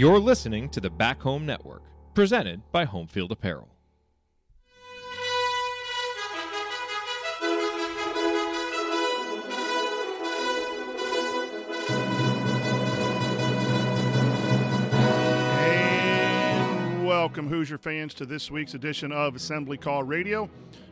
You're listening to the Back Home Network, presented by Homefield Apparel. And welcome, Hoosier fans, to this week's edition of Assembly Call Radio,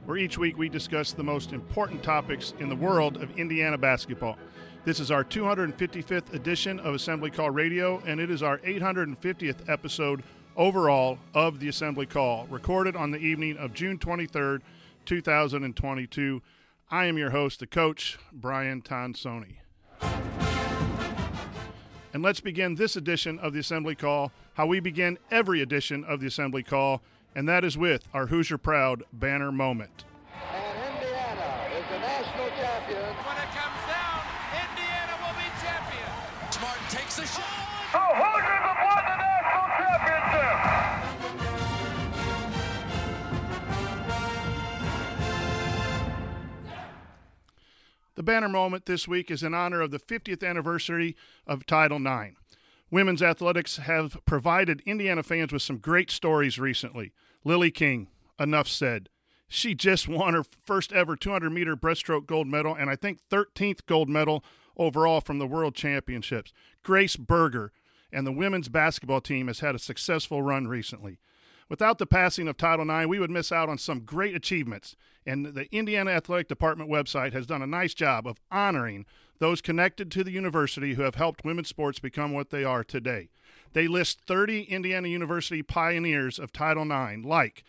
where each week we discuss the most important topics in the world of Indiana basketball. This is our 255th edition of Assembly Call Radio, and it is our 850th episode overall of the Assembly Call, recorded on the evening of June 23rd, 2022. I am your host, the coach, Brian Tonsoni. And let's begin this edition of the Assembly Call, how we begin every edition of the Assembly Call, and that is with our Hoosier Proud banner moment. And Indiana is the national champion. When it comes down, Indiana will be champion. Smart takes the shot. The Hoosiers have won the national championship. The banner moment this week is in honor of the 50th anniversary of Title IX. Women's athletics have provided Indiana fans with some great stories recently. Lily King, enough said. She just won her first ever 200 meter breaststroke gold medal and I think 13th gold medal overall from the World Championships. Grace Berger and the women's basketball team has had a successful run recently. Without the passing of Title IX, we would miss out on some great achievements, and the Indiana Athletic Department website has done a nice job of honoring those connected to the university who have helped women's sports become what they are today. They list 30 Indiana University pioneers of Title IX, like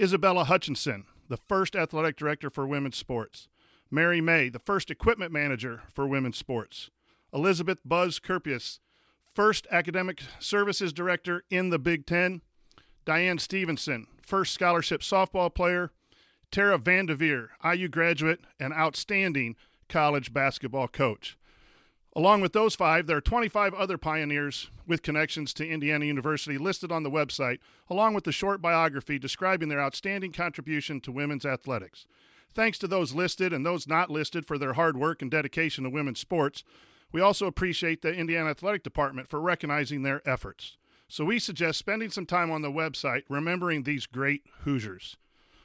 Isabella Hutchinson, the first athletic director for women's sports, Mary May, the first equipment manager for women's sports, Elizabeth Buzz Kurpius, first academic services director in the Big Ten, Diane Stevenson, first scholarship softball player, Tara VanDerveer, IU graduate and outstanding college basketball coach. Along with those five, there are 25 other pioneers with connections to Indiana University listed on the website, along with the short biography describing their outstanding contribution to women's athletics. Thanks to those listed and those not listed for their hard work and dedication to women's sports, we also appreciate the Indiana Athletic Department for recognizing their efforts. So we suggest spending some time on the website remembering these great Hoosiers.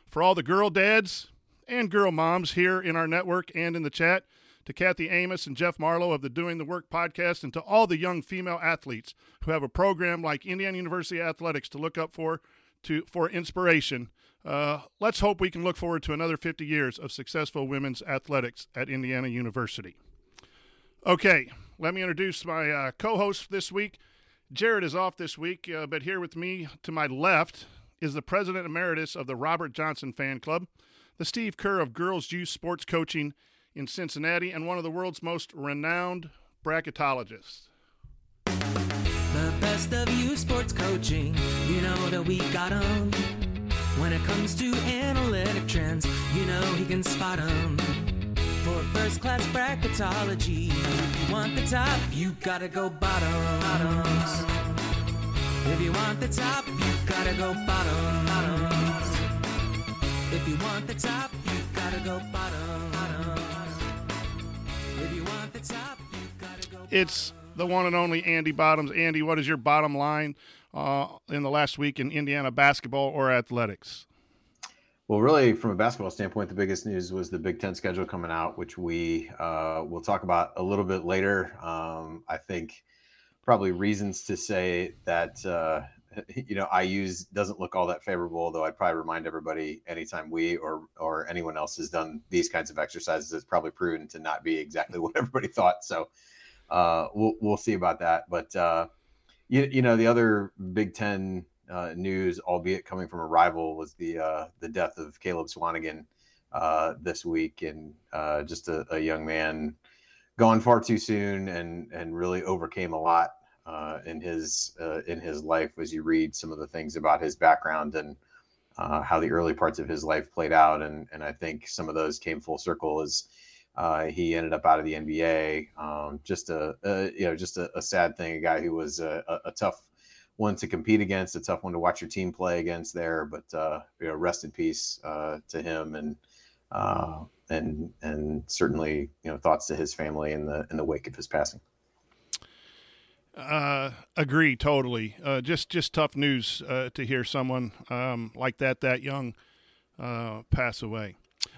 For all the girl dads and girl moms here in our network and in the chat, to Kathy Amos and Jeff Marlowe of the Doing the Work podcast, and to all the young female athletes who have a program like Indiana University Athletics to look up for to for inspiration. Uh, let's hope we can look forward to another 50 years of successful women's athletics at Indiana University. Okay, let me introduce my uh, co-host this week. Jared is off this week, uh, but here with me to my left is the president emeritus of the Robert Johnson Fan Club, the Steve Kerr of Girls Youth Sports Coaching in Cincinnati, and one of the world's most renowned bracketologists. The best of you sports coaching, you know that we got 'em. When it comes to analytic trends, you know he can spot 'em. For first class bracketology, if you want the top, you gotta go. Bottoms. If you want the top, you gotta go. Bottoms. If you want the top, you gotta go. Bottoms. It's the one and only Andy Bottoms. Andy, what is your bottom line uh, in the last week in Indiana basketball or athletics? Well, really, from a basketball standpoint, the biggest news was the Big Ten schedule coming out, which we uh, will talk about a little bit later. Um, I think probably reasons to say that uh, you know IU's doesn't look all that favorable. Though I'd probably remind everybody anytime we or or anyone else has done these kinds of exercises, it's probably proven to not be exactly what everybody thought. So uh, we'll we'll see about that. But uh, you you know the other Big Ten uh, news, albeit coming from a rival, was the uh, the death of Caleb Swanigan uh, this week, and uh, just a, a young man gone far too soon, and and really overcame a lot uh, in his uh, in his life. As you read some of the things about his background and uh, how the early parts of his life played out, and and I think some of those came full circle as uh, he ended up out of the NBA. Um, just a, a you know just a, a, sad thing. A guy who was a, a, tough one to compete against, a tough one to watch your team play against there. But uh, you know, rest in peace uh, to him, and and and certainly you know thoughts to his family in the in the wake of his passing. Uh, agree totally. Uh, just just tough news uh, to hear someone um, like that that young uh, pass away.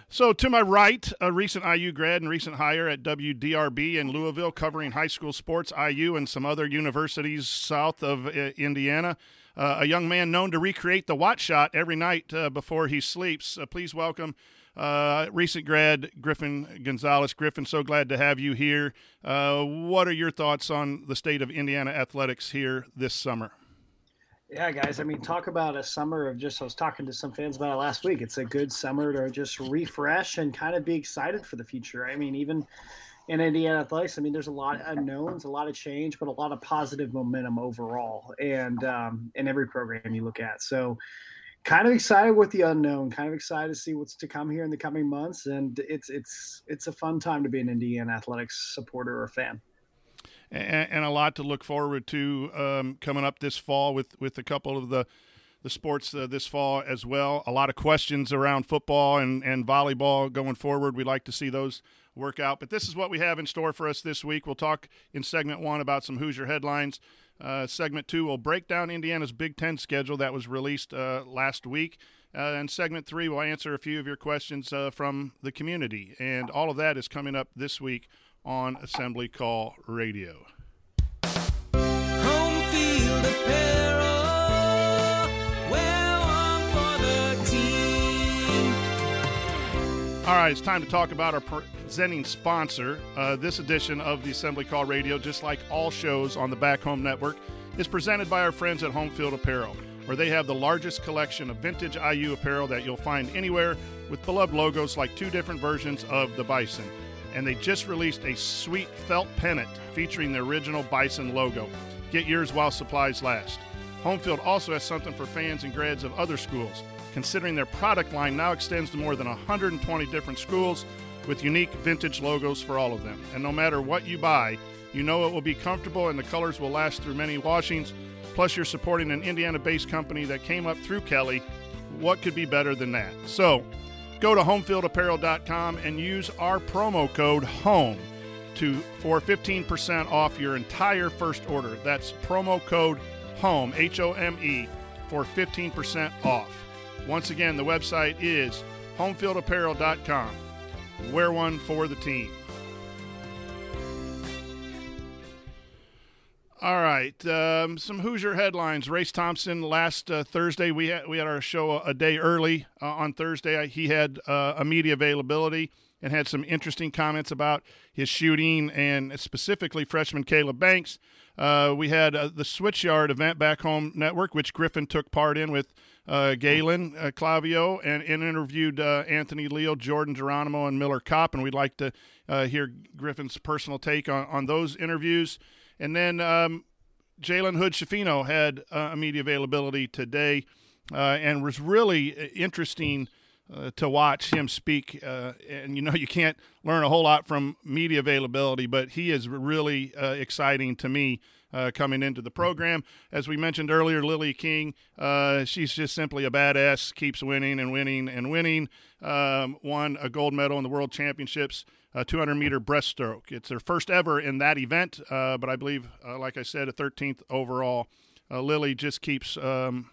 So to my right, a recent IU grad and recent hire at WDRB in Louisville, covering high school sports, IU, and some other universities south of uh, Indiana. Uh, a young man known to recreate the watch shot every night before he sleeps. please welcome uh, recent grad Griffin Gonzalez. Griffin, so glad to have you here. Uh, what are your thoughts on the state of Indiana athletics here this summer? Yeah, guys. I mean, talk about a summer of just. I was talking to some fans about it last week. It's a good summer to just refresh and kind of be excited for the future. I mean, even in Indiana athletics, I mean, there's a lot of unknowns, a lot of change, but a lot of positive momentum overall, and um, in every program you look at. So, kind of excited with the unknown. Kind of excited to see what's to come here in the coming months, and it's it's it's a fun time to be an Indiana athletics supporter or fan. And, and a lot to look forward to um, coming up this fall with with a couple of the the sports uh, this fall as well. A lot of questions around football and, and volleyball going forward. We'd like to see those work out. But this is what we have in store for us this week. We'll talk in segment one about some Hoosier headlines. Uh, segment two will break down Indiana's Big Ten schedule that was released uh, last week. Uh, and segment three will answer a few of your questions uh, from the community. And all of that is coming up this week on Assembly Call Radio. All right, it's time to talk about our presenting sponsor. Uh, this edition of the Assembly Call Radio, just like all shows on the Back Home Network, is presented by our friends at Home Field Apparel, where they have the largest collection of vintage IU apparel that you'll find anywhere with beloved logos like two different versions of the Bison. And they just released a sweet felt pennant featuring the original Bison logo. Get yours while supplies last. Homefield also has something for fans and grads of other schools, considering their product line now extends to more than 120 different schools with unique vintage logos for all of them. And no matter what you buy, you know it will be comfortable and the colors will last through many washings. Plus, you're supporting an Indiana based company that came up through Kelley. What could be better than that? So, go to homefieldapparel.com and use our promo code HOME to for 15% off your entire first order. That's promo code HOME, H O M E, for 15% off. Once again, the website is homefieldapparel.com. Wear one for the team. All right, um, some Hoosier headlines. Race Thompson last uh, Thursday we had we had our show a, day early uh, on Thursday. He had uh, a media availability and had some interesting comments about his shooting and specifically freshman Caleb Banks. Uh, we had uh, the Switchyard event back home network, which Griffin took part in with uh, Galen uh, Clavio and, and interviewed uh, Anthony Leal, Jordan Geronimo, and Miller Kopp. And we'd like to uh, hear Griffin's personal take on, on those interviews. And then um, Jalen Hood Schifino had uh, media availability today uh, and was really interesting. Uh, to watch him speak. Uh, and you know, you can't learn a whole lot from media availability, but he is really uh, exciting to me uh, coming into the program. As we mentioned earlier, Lily King, uh, she's just simply a badass, keeps winning and winning and winning. Um, won a gold medal in the World Championships. 200 meter breaststroke. It's her first ever in that event, uh, but I believe, uh, like I said, a 13th overall. Uh, Lily just keeps um,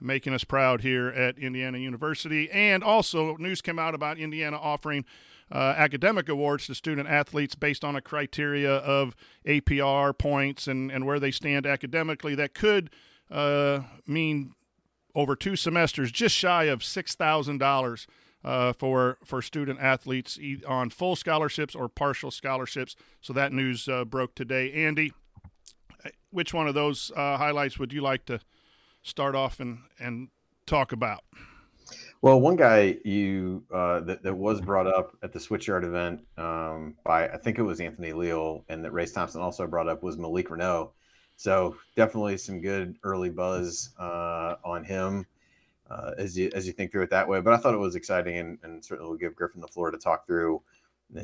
making us proud here at Indiana University. And also, news came out about Indiana offering uh, academic awards to student athletes based on a criteria of APR points and, and where they stand academically. That could uh, mean over two semesters, just shy of six thousand uh, dollars for for student athletes on full scholarships or partial scholarships. So that news uh, broke today. Andy, which one of those uh, highlights would you like to start off and and talk about? Well, one guy you uh, that, that was brought up at the Switchyard event um, by I think it was Anthony Leal, and that Race Thompson also brought up was Malik Reneau. So definitely some good early buzz uh, on him uh, as you as you think through it that way. But I thought it was exciting, and, and certainly will give Griffin the floor to talk through,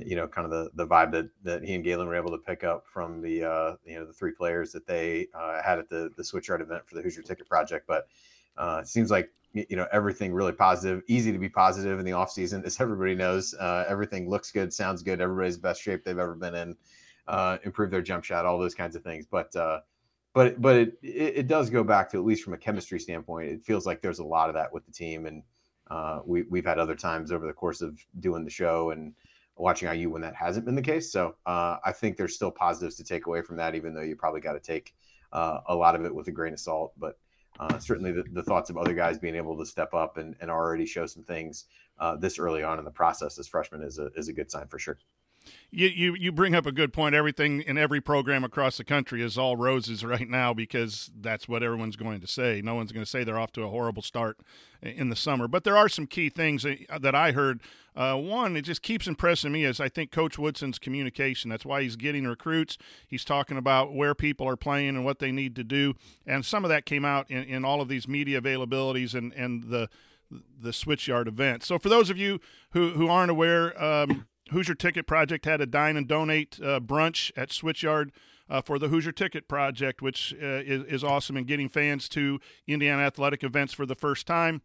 you know, kind of the the vibe that that he and Galen were able to pick up from the uh, you know the three players that they uh, had at the the Switchyard event for the Hoosier Ticket Project. But uh, it seems like you know everything really positive easy to be positive in the off season as everybody knows uh, everything looks good sounds good everybody's best shape they've ever been in uh, improve their jump shot all those kinds of things but uh, but but it, it, it does go back to at least from a chemistry standpoint. It feels like there's a lot of that with the team, and uh, we we've had other times over the course of doing the show and watching IU when that hasn't been the case. So uh, I think there's still positives to take away from that, even though you probably got to take uh, a lot of it with a grain of salt. But uh, certainly the, the, thoughts of other guys being able to step up and, and already show some things uh, this early on in the process as freshmen is a, is a good sign for sure. You, you you bring up a good point. Everything in every program across the country is all roses right now because that's what everyone's going to say. No one's going to say they're off to a horrible start in the summer. But there are some key things that I heard. Uh, one, it just keeps impressing me as I think Coach Woodson's communication. That's why he's getting recruits. He's talking about where people are playing and what they need to do. And some of that came out in, in all of these media availabilities and, and the the Switchyard event. So for those of you who, who aren't aware, um, Hoosier Ticket Project had a dine and donate uh, brunch at Switchyard uh, for the Hoosier Ticket Project, which uh, is, is awesome in getting fans to Indiana athletic events for the first time.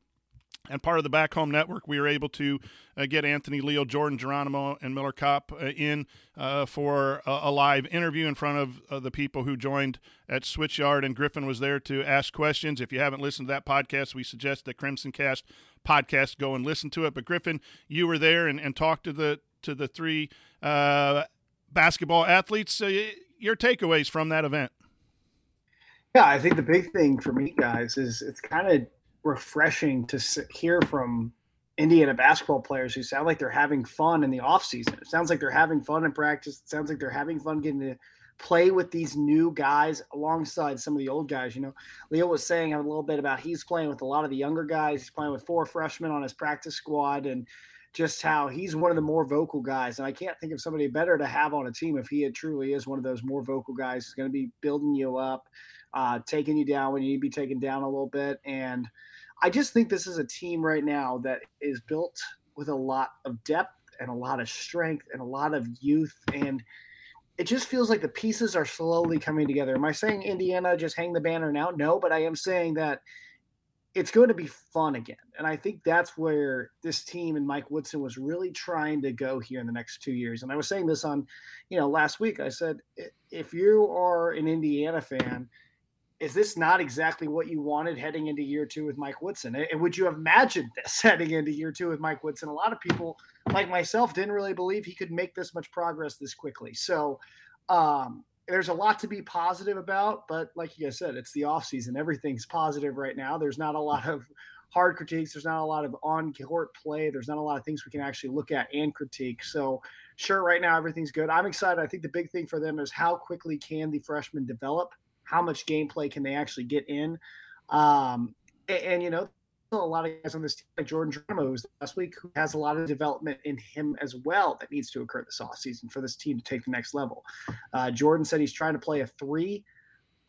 And part of the Back Home Network, we were able to uh, get Anthony Leal, Jordan Geronimo, and Miller Kopp uh, in uh, for a, a, live interview in front of the people who joined at Switchyard. And Griffin was there to ask questions. If you haven't listened to that podcast, we suggest the Crimson Cast podcast go and listen to it. But Griffin, you were there and, and talked to the to the three uh, basketball athletes. Uh, your takeaways from that event? Yeah, I think the big thing for me, guys, is it's kind of refreshing to hear from Indiana basketball players who sound like they're having fun in the off season. It sounds like they're having fun in practice. It sounds like they're having fun getting to play with these new guys alongside some of the old guys. You know, Leal was saying a little bit about he's playing with a lot of the younger guys. He's playing with four freshmen on his practice squad, and just how he's one of the more vocal guys. And I can't think of somebody better to have on a team if he truly is one of those more vocal guys who's going to be building you up, uh, taking you down when you need to be taken down a little bit. And I just think this is a team right now that is built with a lot of depth and a lot of strength and a lot of youth. And it just feels like the pieces are slowly coming together. Am I saying Indiana just hang the banner now? No, but I am saying that – it's going to be fun again. And I think that's where this team and Mike Woodson was really trying to go here in the next two years. And I was saying this on, you know, last week. I said, if you are an Indiana fan, is this not exactly what you wanted heading into year two with Mike Woodson? And would you have imagined this heading into year two with Mike Woodson? A lot of people, like myself, didn't really believe he could make this much progress this quickly. So, um, there's a lot to be positive about, but like you guys said, it's the off season. Everything's positive right now. There's not a lot of hard critiques. There's not a lot of on court play. There's not a lot of things we can actually look at and critique. So, sure, right now everything's good. I'm excited. I think the big thing for them is how quickly can the freshmen develop? How much gameplay can they actually get in? Um, and, and, you know, a lot of guys on this team, like Jordan Geronimo, who's last week, who has a lot of development in him as well that needs to occur this offseason for this team to take the next level. Uh, Jordan said he's trying to play a three.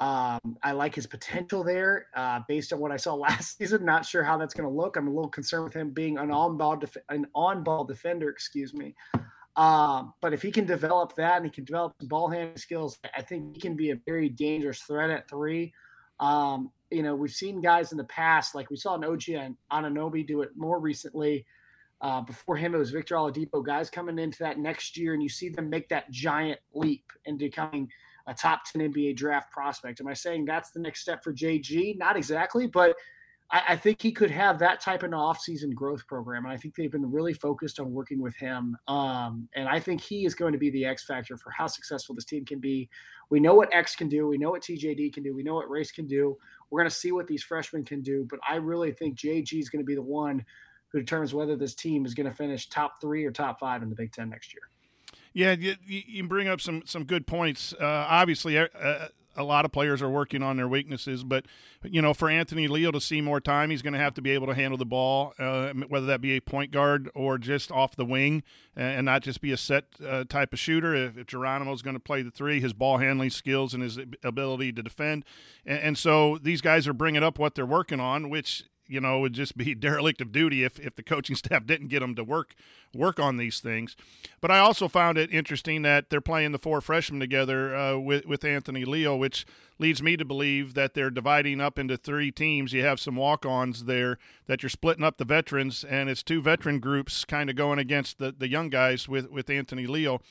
Um, I like his potential there uh, based on what I saw last season. Not sure how that's going to look. I'm a little concerned with him being an on-ball def- an on-ball defender. Excuse me. Um, but if he can develop that and he can develop ball handling skills, I think he can be a very dangerous threat at three. Um, you know, we've seen guys in the past, like we saw an OG and Anunoby do it more recently. Uh, before him, it was Victor Oladipo. Guys coming into that next year, and you see them make that giant leap into becoming a top 10 NBA draft prospect. Am I saying that's the next step for JG? Not exactly, but I, I think he could have that type of off-season growth program, and I think they've been really focused on working with him. Um, and I think he is going to be the X factor for how successful this team can be. We know what X can do. We know what TJD can do. We know what Race can do. We're going to see what these freshmen can do, but I really think JG is going to be the one who determines whether this team is going to finish top three or top five in the Big Ten next year. Yeah, you, you bring up some some good points. Uh, obviously, uh, a lot of players are working on their weaknesses, but you know, for Anthony Leal to see more time, he's going to have to be able to handle the ball, uh, whether that be a point guard or just off the wing, and not just be a set uh, type of shooter. If, if Geronimo's going to play the three, his ball handling skills and his ability to defend, and, and so these guys are bringing up what they're working on, which you know it would just be derelict of duty if, if the coaching staff didn't get them to work work on these things. But I also found it interesting that they're playing the four freshmen together uh, with with Anthony Leal, which leads me to believe that they're dividing up into three teams. You have some walk-ons there that you're splitting up the veterans, and it's two veteran groups kind of going against the, the young guys with with Anthony Leal,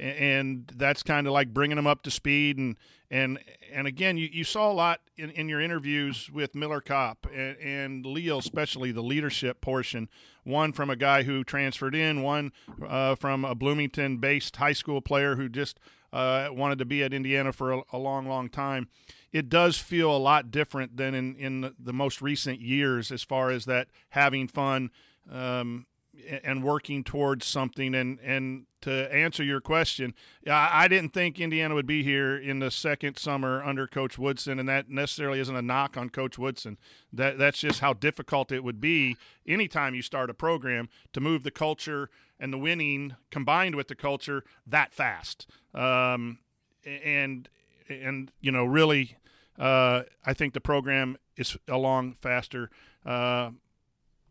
and that's kind of like bringing them up to speed and and and again you, you saw a lot in, in your interviews with Miller Kopp and, and Leal especially the leadership portion one from a guy who transferred in one uh, from a Bloomington based high school player who just uh, wanted to be at Indiana for a, a, long long time it does feel a lot different than in in the most recent years as far as that having fun um, and working towards something. And and to answer your question, I didn't think Indiana would be here in the second summer under Coach Woodson, and that necessarily isn't a knock on Coach Woodson. That that's just how difficult it would be anytime you start a program to move the culture and the winning combined with the culture that fast. Um, and and you know really, uh, I think the program is along faster. Uh,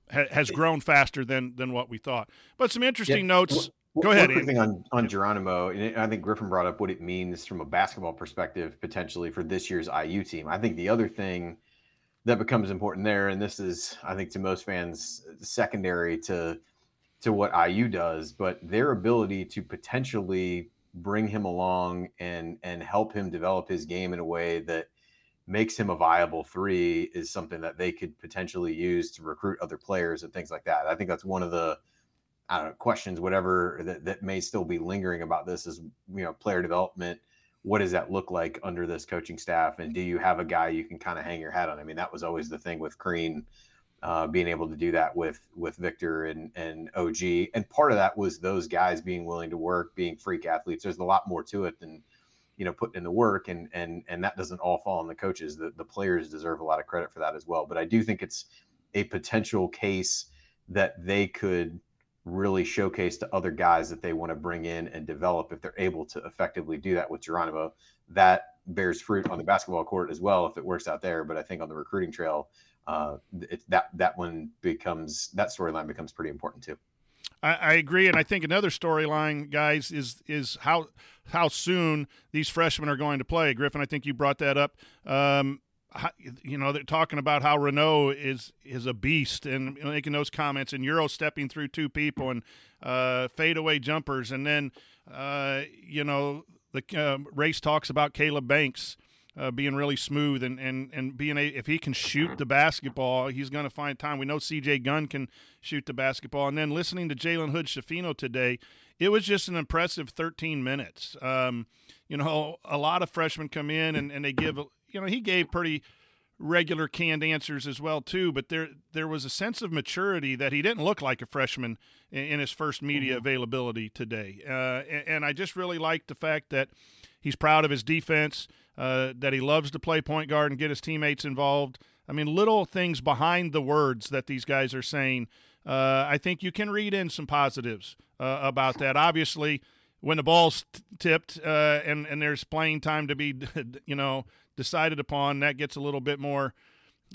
has grown faster than than what we thought. But some interesting yeah. notes. Go ahead. One thing on on Geronimo, and I think Griffin brought up what it means from a basketball perspective potentially for this year's IU team. I think the other thing that becomes important there, and this is I think to most fans secondary to to what IU does, but their ability to potentially bring him along and and help him develop his game in a way that makes him a viable three is something that they could potentially use to recruit other players and things like that. I think that's one of the I don't know, questions, whatever that, that may still be lingering about this is, you know, player development. What does that look like under this coaching staff? And do you have a guy you can kind of hang your hat on? I mean, that was always the thing with Crean, uh, being able to do that with with Victor and and OG. And part of that was those guys being willing to work, being freak athletes. There's a lot more to it than you know putting in the work and and and that doesn't all fall on the coaches the, the players deserve a lot of credit for that as well but i do think it's a potential case that they could really showcase to other guys that they want to bring in and develop if they're able to effectively do that with geronimo that bears fruit on the basketball court as well if it works out there but i think on the recruiting trail uh, it, that that one becomes that storyline becomes pretty important too I, agree, and I think another storyline, guys, is is how how soon these freshmen are going to play. Griffin, I think you brought that up. Um, you know, they're talking about how Reneau is is a beast and making those comments, and Euro stepping through two people and uh, fadeaway jumpers, and then uh, you know the uh, race talks about Caleb Banks uh, being really smooth and, and, and being a if he can shoot the basketball, he's going to find time. We know C.J. Gunn can shoot the basketball, and then listening to Jalen Hood Schifino today, it was just an impressive 13 minutes. Um, you know, a lot of freshmen come in and, and they give you know he gave pretty regular canned answers as well too but there there was a sense of maturity that he didn't look like a freshman in, in his first media mm-hmm. availability today uh, and, and, i just really like the fact that he's proud of his defense uh, that he loves to play point guard and get his teammates involved. I mean, little things behind the words that these guys are saying. Uh, I think you can read in some positives uh, about that. Obviously, when the ball's t- tipped uh, and and there's playing time to be, you know, decided upon, that gets a little bit more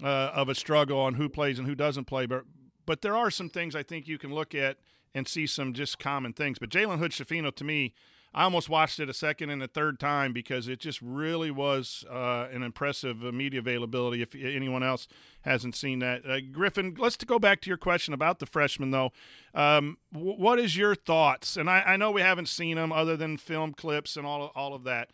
uh, of a struggle on who plays and who doesn't play. But but there are some things I think you can look at and see some just common things. But Jalen Hood Schifino, to me, I almost watched it a second and a third time because it just really was uh, an impressive uh, media availability. If anyone else hasn't seen that, uh, Griffin, let's go back to your question about the freshman though. Um, w- what is your thoughts? And I, I, know we haven't seen them other than film clips and all all of that.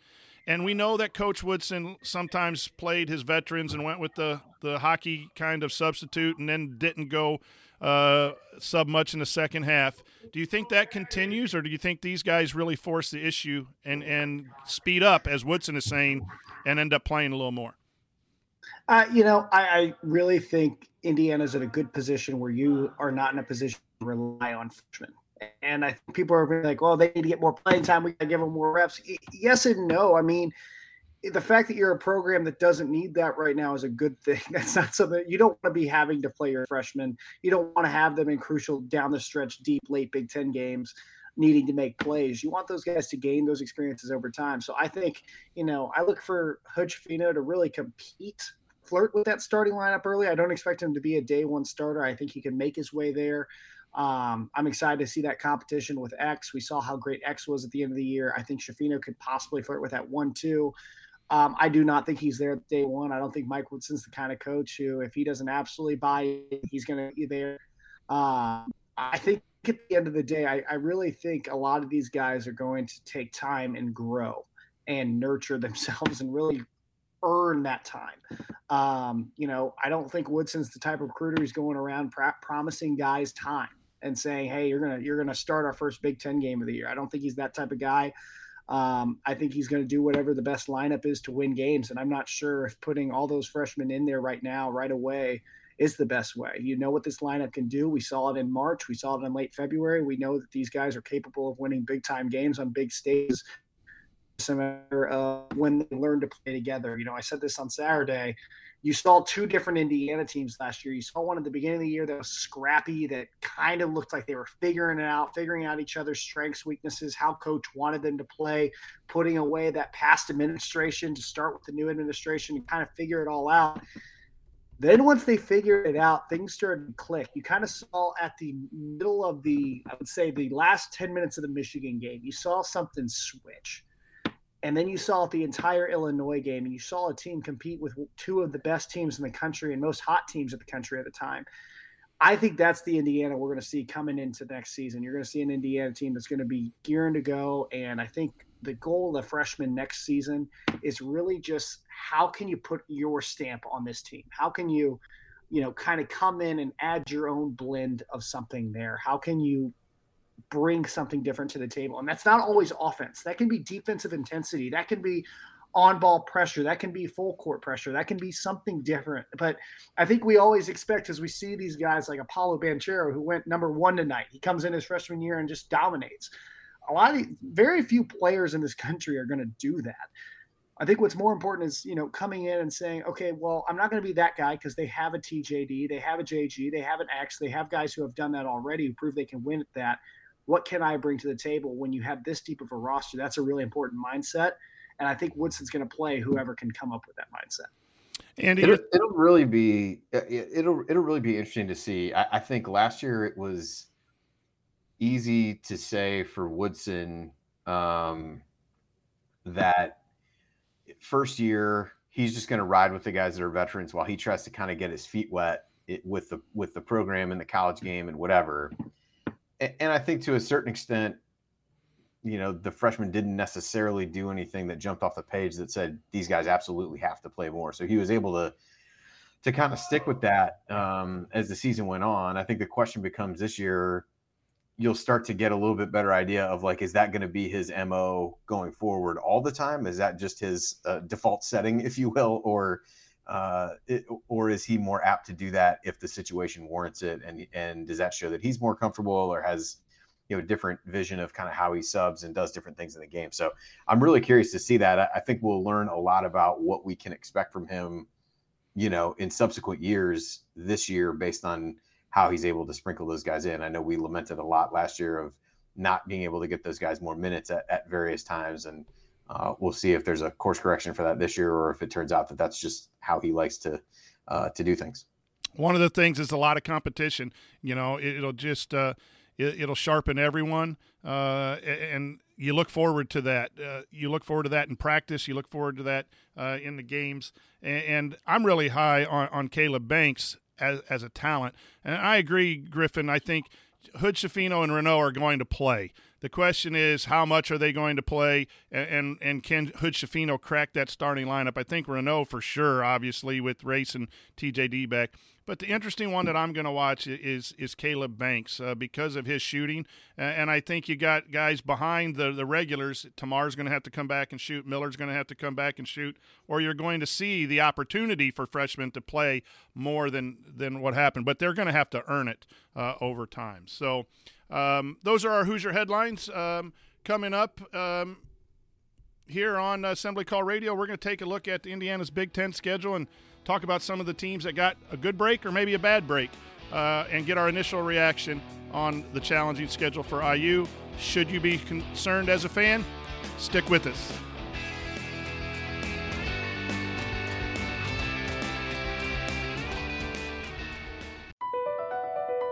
And we know that Coach Woodson sometimes played his veterans and went with the, the hockey kind of substitute and then didn't go uh, sub much in the second half. Do you think that continues, or do you think these guys really force the issue and and speed up, as Woodson is saying, and end up playing a little more? Uh, you know, I, I really think Indiana's in a good position where you are not in a position to rely on freshmen. And I think people are like, "Well, they need to get more playing time. We got to give them more reps." Yes and no. I mean, the fact that you're a program that doesn't need that right now is a good thing. That's not something you don't want to be having to play your freshmen. You don't want to have them in crucial down the stretch, deep, late Big Ten games needing to make plays. You want those guys to gain those experiences over time. So I think, you know, I look for Hood Schifino to really compete, flirt with that starting lineup early. I don't expect him to be a day one starter. I think he can make his way there. Um, I'm excited to see that competition with X. We saw how great X was at the end of the year. I think Schifino could possibly flirt with that one, two. Um, I do not think he's there day one. I don't think Mike Woodson's the kind of coach who, if he doesn't absolutely buy it, he's going to be there. Uh, I think at the end of the day, I, I, really think a lot of these guys are going to take time and grow and nurture themselves and really earn that time. Um, you know, I don't think Woodson's the type of recruiter who's going around promising guys time and saying, "Hey, you're gonna you're gonna start our first Big Ten game of the year." I don't think he's that type of guy. Um, I think he's going to do whatever the best lineup is to win games, and I'm not sure if putting all those freshmen in there right now, right away, is the best way. You know what this lineup can do. We saw it in March. We saw it in late February. We know that these guys are capable of winning big time games on big stages. Matter of when they learn to play together. You know, I said this on Saturday you saw two different Indiana teams last year. You saw one at the beginning of the year that was scrappy, that kind of looked like they were figuring it out, figuring out each other's strengths, weaknesses, how coach wanted them to play, putting away that past administration to start with the new administration and kind of figure it all out. Then once they figured it out, things started to click. You kind of saw at the middle of the, I would say, the last 10 minutes of the Michigan game, you saw something switch and then you saw the entire Illinois game, and you saw a team compete with two of the best teams in the country and most hot teams in the country at the time. I think that's the Indiana we're going to see coming into next season. You're going to see an Indiana team that's going to be gearing to go, and I think the goal of the freshman next season is really just how can you put your stamp on this team? How can you, you know, kind of come in and add your own blend of something there? How can you bring something different to the table. And that's not always offense. That can be defensive intensity. That can be on ball pressure. That can be full court pressure. That can be something different. But I think we always expect as we see these guys like Paolo Banchero, who went number one tonight, he comes in his freshman year and just dominates. A lot of very few players in this country are going to do that. I think what's more important is, you know, coming in and saying, okay, well, I'm not going to be that guy because they have a TJD, they have a JG, they have an X, they have guys who have done that already who prove they can win at that what can I bring to the table when you have this deep of a roster? That's a really important mindset. And I think Woodson's going to play whoever can come up with that mindset. Andy, it'll, it'll really be it'll it'll really be interesting to see. I, I, think last year it was easy to say for Woodson um, that first year he's just going to ride with the guys that are veterans while he tries to kind of get his feet wet with the with the program and the college game and whatever and I think to a certain extent, you know, the freshmen didn't necessarily do anything that jumped off the page that said these guys absolutely have to play more. So he was able to to kind of stick with that um, as the season went on. I think the question becomes this year, you'll start to get a little bit better idea of like, is that going to be his mo going forward all the time? Is that just his uh, default setting, if you will, or uh, it, or is he more apt to do that if the situation warrants it? And and does that show that he's more comfortable or has you know a different vision of kind of how he subs and does different things in the game? So I'm really curious to see that. I, I think we'll learn a lot about what we can expect from him, you know, in subsequent years this year based on how he's able to sprinkle those guys in. I know we lamented a lot last year of not being able to get those guys more minutes at, at various times and uh, we'll see if there's a course correction for that this year, or if it turns out that that's just how he likes to uh, to do things. One of the things is a lot of competition. You know, it, will just uh, it, will sharpen everyone, uh, and you look forward to that. Uh, you look forward to that in practice. You look forward to that uh, in the games. And, and, I'm really high on, on Caleb Banks as as a talent, and I agree, Griffin. I think Hood Schifino and Reneau are going to play. The question is, how much are they going to play, and and, and can Hood Schifino crack that starting lineup? I think Reneau for sure, obviously with Race and TJD back. But the interesting one that I'm going to watch is is Caleb Banks uh, because of his shooting, and I think you got guys behind the the regulars. Tamar's going to have to come back and shoot. Miller's going to have to come back and shoot, or you're going to see the opportunity for freshmen to play more than than what happened. But they're going to have to earn it uh, over time. So. Um, those are our Hoosier headlines. Um, coming up um, here on Assembly Call Radio, we're going to take a look at Indiana's Big Ten schedule and talk about some of the teams that got a good break or maybe a bad break uh, and get our initial reaction on the challenging schedule for IU. Should you be concerned as a fan? Stick with us.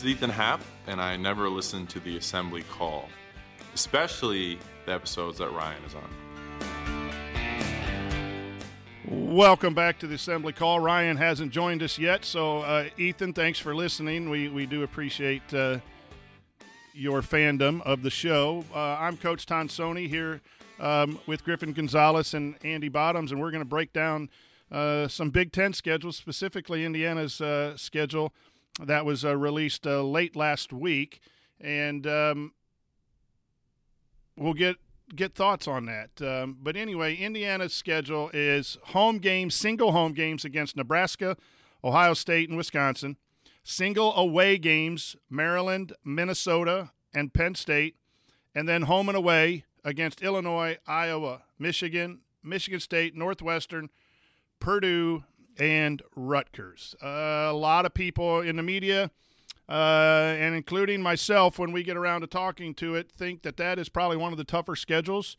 Is Ethan Happ, and I never listen to the assembly call, especially the episodes that Ryan is on. Welcome back to the assembly call. Ryan hasn't joined us yet, so uh, Ethan, thanks for listening. We we do appreciate uh, your fandom of the show. Uh, I'm Coach Tonsoni here um, with Griffin Gonzalez and Andy Bottoms, and we're going to break down uh, some Big Ten schedules, specifically Indiana's uh, schedule that was uh, released late last week, and um, we'll get get thoughts on that. Um, but anyway, Indiana's schedule is home games, single home games against Nebraska, Ohio State, and Wisconsin, single away games, Maryland, Minnesota, and Penn State, and then home and away against Illinois, Iowa, Michigan, Michigan State, Northwestern, Purdue, and Rutgers. Uh, a lot of people in the media uh, and including myself, when we get around to talking to it, think that that is probably one of the tougher schedules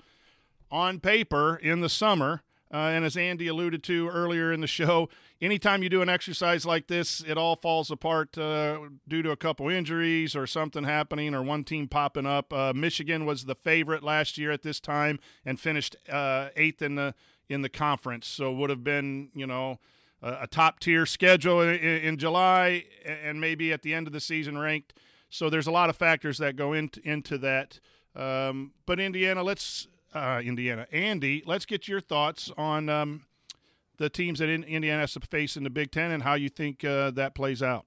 on paper in the summer. Uh, and as Andy alluded to earlier in the show, anytime you do an exercise like this, it all falls apart uh, due to a couple injuries or something happening or one team popping up. Uh, Michigan was the favorite last year at this time and finished uh, eighth in the in the conference, so would have been you know a top tier schedule in, in, July and maybe at the end of the season ranked. So there's a lot of factors that go into into that. Um, but Indiana, let's uh, Indiana, Andy, let's get your thoughts on um, the teams that in, Indiana has to face in the Big Ten and how you think uh, that plays out.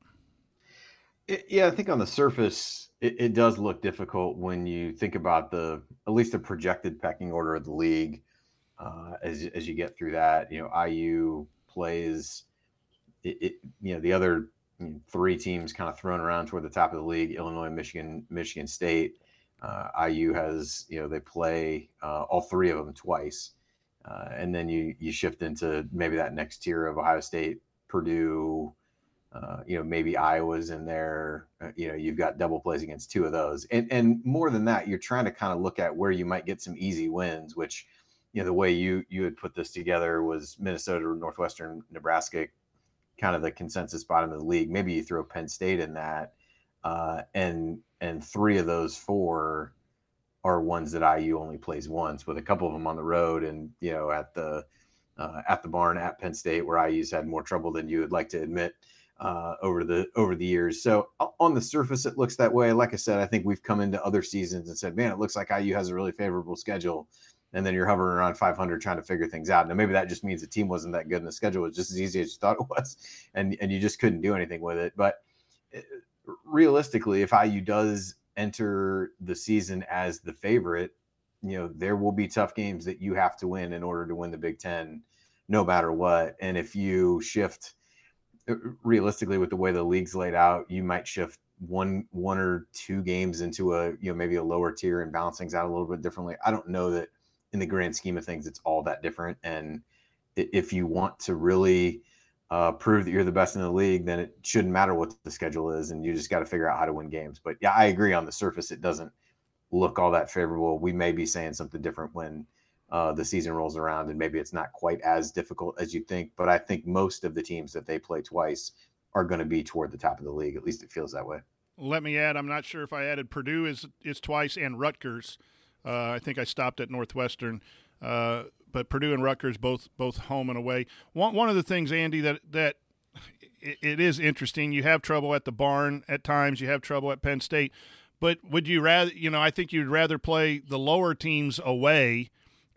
It, yeah, I think on the surface, it, it, does look difficult when you think about the at least the projected pecking order of the league. Uh, as as you get through that, you know, IU plays it, it, you know the other three teams kind of thrown around toward the top of the league illinois michigan michigan state uh, iu has you know they play uh, all three of them twice. Uh, and then you you shift into maybe that next tier of ohio state purdue uh, you know maybe iowa's in there. Uh, you know you've got double plays against two of those. And and more than that you're trying to kind of look at where you might get some easy wins which you know the way you you had put this together was Minnesota, Northwestern, Nebraska, kind of the consensus bottom of the league. Maybe you throw Penn State in that, uh, and and three of those four are ones that IU only plays once, with a couple of them on the road, and you know at the uh, at the barn at Penn State, where IU's had more trouble than you would like to admit uh, over the over the years. So on the surface, it looks that way. Like I said, I think we've come into other seasons and said, man, it looks like IU has a really favorable schedule and then you're hovering around 500 trying to figure things out. Now maybe that just means the team wasn't that good and the schedule was just as easy as you thought it was, and and you just couldn't do anything with it. But eh, realistically, if IU does enter the season as the favorite, you know there will be tough games that you have to win in order to win the Big Ten, no matter what. And if you shift eh, realistically with the way the league's laid out, you might shift one one or two games into a you know maybe a lower tier and balance things out a little bit differently. I don't know that in the grand scheme of things, it's all that different. And if you want to really uh, prove that you're the best in the league, then it shouldn't matter what the schedule is, and you just got to figure out how to win games. But yeah, I agree. On the surface, it doesn't look all that favorable. We may be saying something different when uh, the season rolls around, and maybe it's not quite as difficult as you think. But I think most of the teams that they play twice are going to be toward the top of the league. At least it feels that way. Let me add. I'm not sure if I added Purdue is is twice and Rutgers. Uh, I think I stopped at Northwestern, uh, but Purdue and Rutgers both both home and away. One one of the things, Andy, that that it, it is interesting. You have trouble at the barn at times. You have trouble at Penn State, but would you rather? You know, I think you'd rather play the lower teams away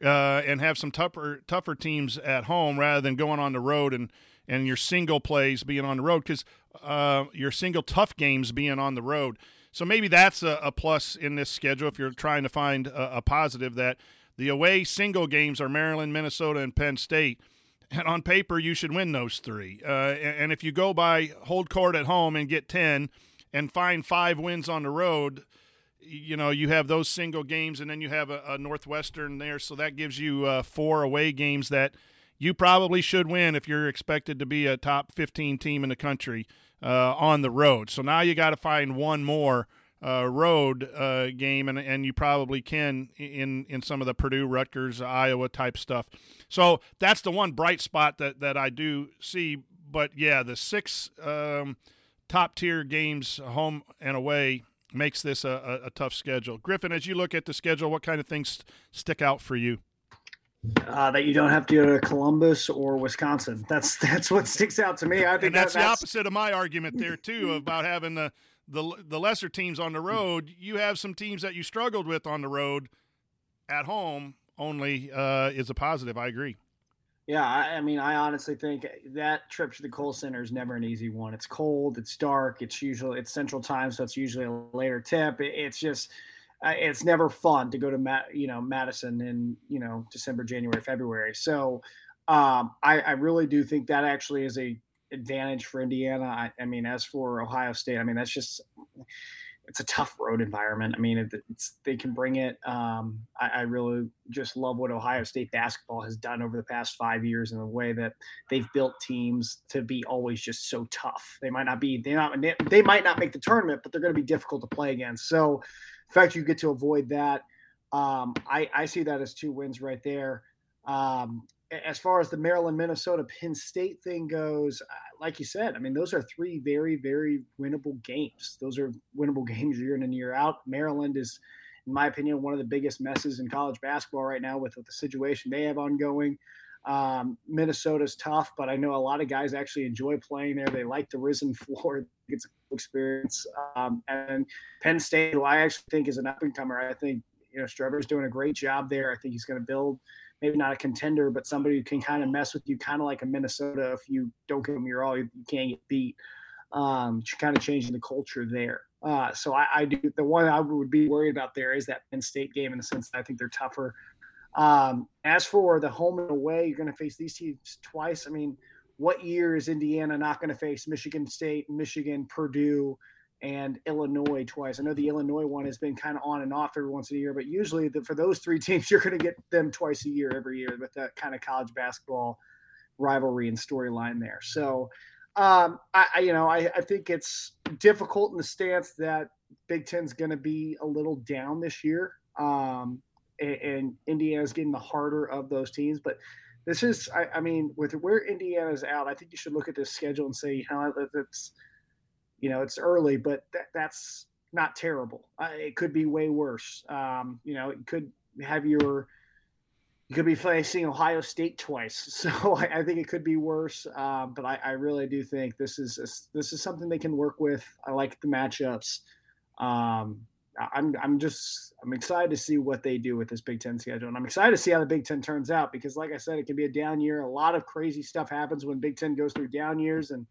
uh, and have some tougher tougher teams at home rather than going on the road and and your single plays being on the road because uh, your single tough games being on the road. So maybe that's a, a plus in this schedule if you're trying to find a, a positive that the away single games are Maryland, Minnesota, and Penn State. And on paper, you should win those three. Uh, and if you go by hold court at home and get 10 and find five wins on the road, you know, you have those single games and then you have a, a Northwestern there. So that gives you uh, four away games that you probably should win if you're expected to be a top 15 team in the country uh, on the road. So now you got to find one more uh, road uh, game, and and you probably can in in some of the Purdue, Rutgers, Iowa type stuff. So that's the one bright spot that that I do see. But yeah, the six um, top tier games, home and away, makes this a, a, a, tough schedule. Griffin, as you look at the schedule, what kind of things stick out for you? Uh, that you don't have to go to Columbus or Wisconsin. That's that's what sticks out to me. I think and that's, that, that's the opposite of my argument there too about having the the the lesser teams on the road, you have some teams that you struggled with on the road. At home, only uh, is a positive. I agree. Yeah, I, I, mean, I honestly think that trip to the Kohl Center is never an easy one. It's cold, it's dark, it's usually it's Central Time, so it's usually a later tip. It, it's just uh, it's never fun to go to you know Madison in you know December, January, February. So um, I, I really do think that actually is a advantage for Indiana. I, I, mean, as for Ohio State, I mean that's just it's a tough road environment. I mean, it, it's they can bring it. Um, I, I, really just love what Ohio State basketball has done over the past five years in the way that they've built teams to be always just so tough. They might not be they not they might not make the tournament, but they're going to be difficult to play against. So, the fact you get to avoid that, um, I, I see that as two wins right there. Um, as far as the Maryland, Minnesota, Penn State thing goes, uh, like you said, I mean, those are three very, very winnable games. Those are winnable games year in and year out. Maryland is, in my opinion, one of the biggest messes in college basketball right now with, with the situation they have ongoing. Um, Minnesota's tough, but I know a lot of guys actually enjoy playing there. They like the risen floor. It's a experience. Um, and Penn State, who I actually think is an up and comer, I think you know Shrewsberry's doing a great job there. I think he's going to build – maybe not a contender, but somebody who can kind of mess with you, kind of like a Minnesota. If you don't give them your all, you, you can't get beat. Um, kind of changing the culture there. Uh, so I, I, do. The one I would be worried about there is that Penn State game in the sense that I think they're tougher. Um, as for the home and away, you're going to face these teams twice. I mean, what year is Indiana not going to face Michigan State, Michigan, Purdue? and Illinois twice. I know the Illinois one has been kind of on and off every once in a year, but usually the, for those three teams, you're going to get them twice a year every year with that kind of college basketball rivalry and storyline there. So, um, I, I, you know, I, I think it's difficult in the stance that Big Ten's going to be a little down this year. Um, and, and Indiana's getting the harder of those teams, but this is, I, I mean, with where Indiana's out, I think you should look at this schedule and say, you know, it's – you know, it's early, but th- that's not terrible. Uh, it could be way worse. Um, you know, it could have your you could be facing Ohio State twice, so I, I think it could be worse. Um, but I, I, really do think this is a, this is something they can work with. I like the matchups. Um, I'm I'm just I'm excited to see what they do with this Big Ten schedule, and I'm excited to see how the Big Ten turns out because, like I said, it can be a down year. A lot of crazy stuff happens when Big Ten goes through down years, and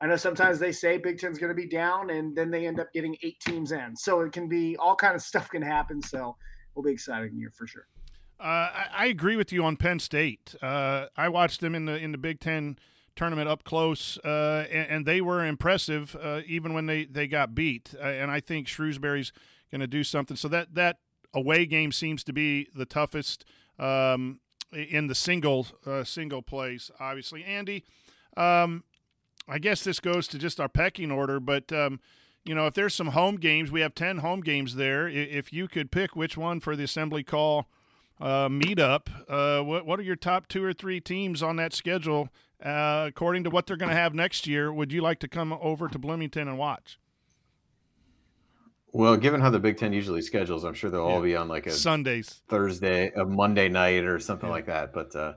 I know sometimes they say Big Ten's going to be down, and then they end up getting eight teams in. So it can be all kind of stuff can happen. So it'll be exciting year for sure. Uh, I, I, agree with you on Penn State. Uh, I watched them in the in the Big Ten tournament up close, uh, and, and, they were impressive uh, even when they, they got beat. Uh, and I think Shrewsberry's going to do something. So that that away game seems to be the toughest um, in the single uh, single plays. Obviously, Andy. Um, I guess this goes to just our pecking order, but um, you know, if there's some home games, we have ten home games there. If you could pick which one for the assembly call uh, meetup, uh, what what are your top two or three teams on that schedule? Uh, according to what they're going to have next year, would you like to come over to Bloomington and watch? Well, given how the Big Ten usually schedules, I'm sure they'll yeah. all be on like a Sundays, Thursday, a Monday night, or something yeah. like that. But uh,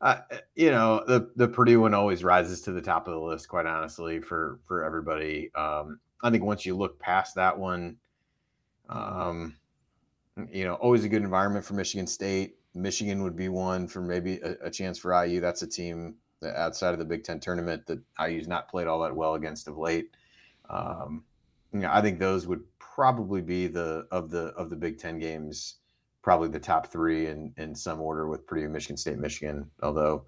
Uh, you know, the the Purdue one always rises to the top of the list, quite honestly, for for everybody. Um, I think once you look past that one, um, you know, always a good environment for Michigan State. Michigan would be one for maybe a, a chance for IU. That's a team outside of the Big Ten tournament that IU's not played all that well against of late. Um, you know, I think those would probably be the of the of the Big Ten games, probably the top three in in some order with Purdue, Michigan State, Michigan. Although,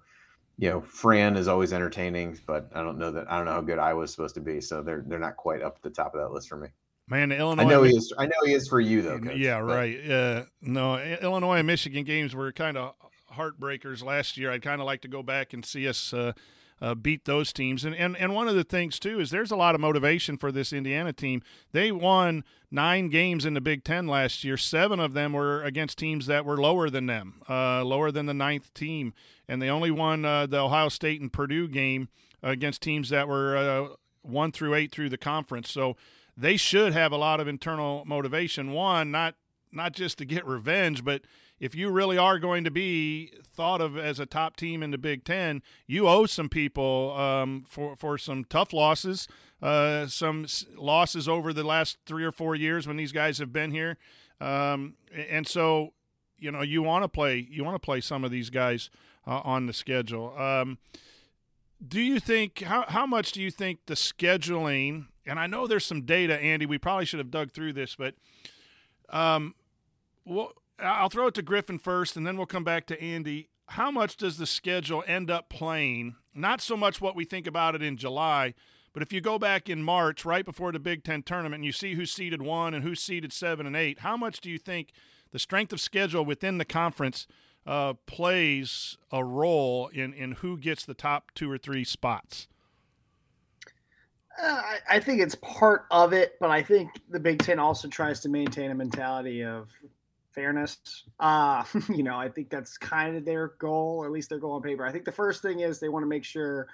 you know, Fran is always entertaining, but I don't know that I don't know how good Iowa's supposed to be, so they're they're not quite up at the top of that list for me. Man, Illinois. I know he is. I know he is for you though. Coach, yeah, but- right. Uh, no, Illinois and Michigan games were kind of heartbreakers last year. I'd kind of like to go back and see us uh, uh, beat those teams. And, and and one of the things too is there's a lot of motivation for this Indiana team. They won nine games in the Big Ten last year. Seven of them were against teams that were lower than them, uh, lower than the ninth team, and they only won uh, the Ohio State and Purdue game against teams that were uh, one through eight through the conference. So they should have a lot of internal motivation. One, not not just to get revenge, but if you really are going to be thought of as a top team in the Big Ten, you owe some people um, for for some tough losses, uh, some losses over the last three or four years when these guys have been here, um, and so you know you want to play you want to play some of these guys uh, on the schedule. Um, do you think how how much do you think the scheduling? And I know there's some data, Andy. We probably should have dug through this, but um, well, I'll throw it to Griffin first, and then we'll come back to Andy. How much does the schedule end up playing? Not so much what we think about it in July, but if you go back in March, right before the Big Ten tournament, and you see who's seeded one and who's seeded seven and eight, how much do you think the strength of schedule within the conference uh, plays a role in, in who gets the top two or three spots? Uh, I, I think it's part of it, but I think the Big Ten also tries to maintain a mentality of fairness. Uh, you know, I think that's kind of their goal, or at least their goal on paper. I think the first thing is they want to make sure,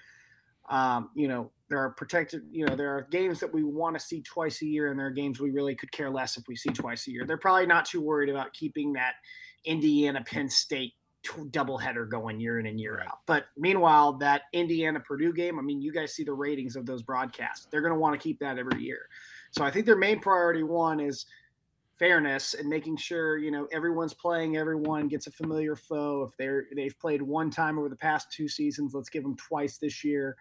um, you know, there are protected, you know, there are games that we want to see twice a year, and there are games we really could care less if we see twice a year. They're probably not too worried about keeping that Indiana Penn State doubleheader going year in and year out. But meanwhile, that Indiana Purdue game, I mean, you guys see the ratings of those broadcasts. They're going to want to keep that every year. So I think their main priority one is fairness and making sure you know everyone's playing everyone gets a familiar foe. If they're they've played one time over the past two seasons let's give them twice this year.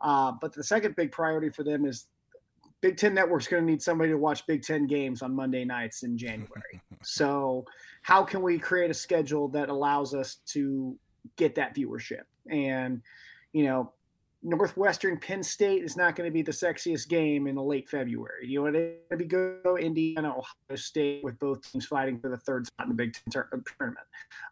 Uh, but the second big priority for them is big ten network's going to need somebody to watch big ten games on monday nights in january. So how can we create a schedule that allows us to get that viewership? And you know Northwestern Penn State is not going to be the sexiest game in the late February. You want it to be go Indiana, Ohio State with both teams fighting for the third spot in the Big Ten uh, tournament.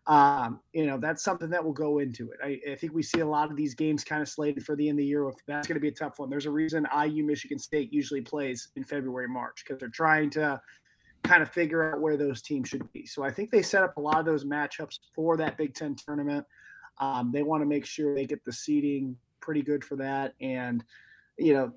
Um, you know that's something that will go into it. I, I think we see a lot of these games kind of slated for the end of the year. That's going to be a tough one. There's a reason IU Michigan State usually plays in February March because they're trying to kind of figure out where those teams should be. So I think they set up a lot of those matchups for that Big Ten tournament. Um, they want to make sure they get the seeding pretty good for that. And, you know,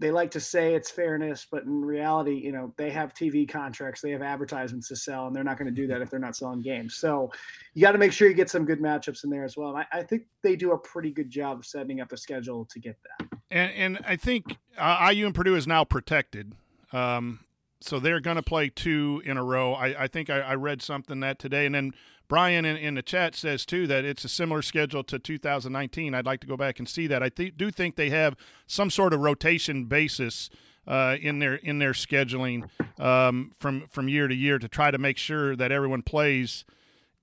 they like to say it's fairness, but in reality, you know, they have TV contracts, they have advertisements to sell, and they're not going to do that if they're not selling games. So you got to make sure you get some good matchups in there as well. And I, I think they do a pretty good job of setting up a schedule to get that. And and I think uh, IU and Purdue is now protected. Um, so they're going to play two in a row. I, I think I, I read something that today, and then Brian in, in the chat says too that it's a similar schedule to 2019. I'd like to go back and see that. I th- do think they have some sort of rotation basis uh, in their in their scheduling um, from from year to year to try to make sure that everyone plays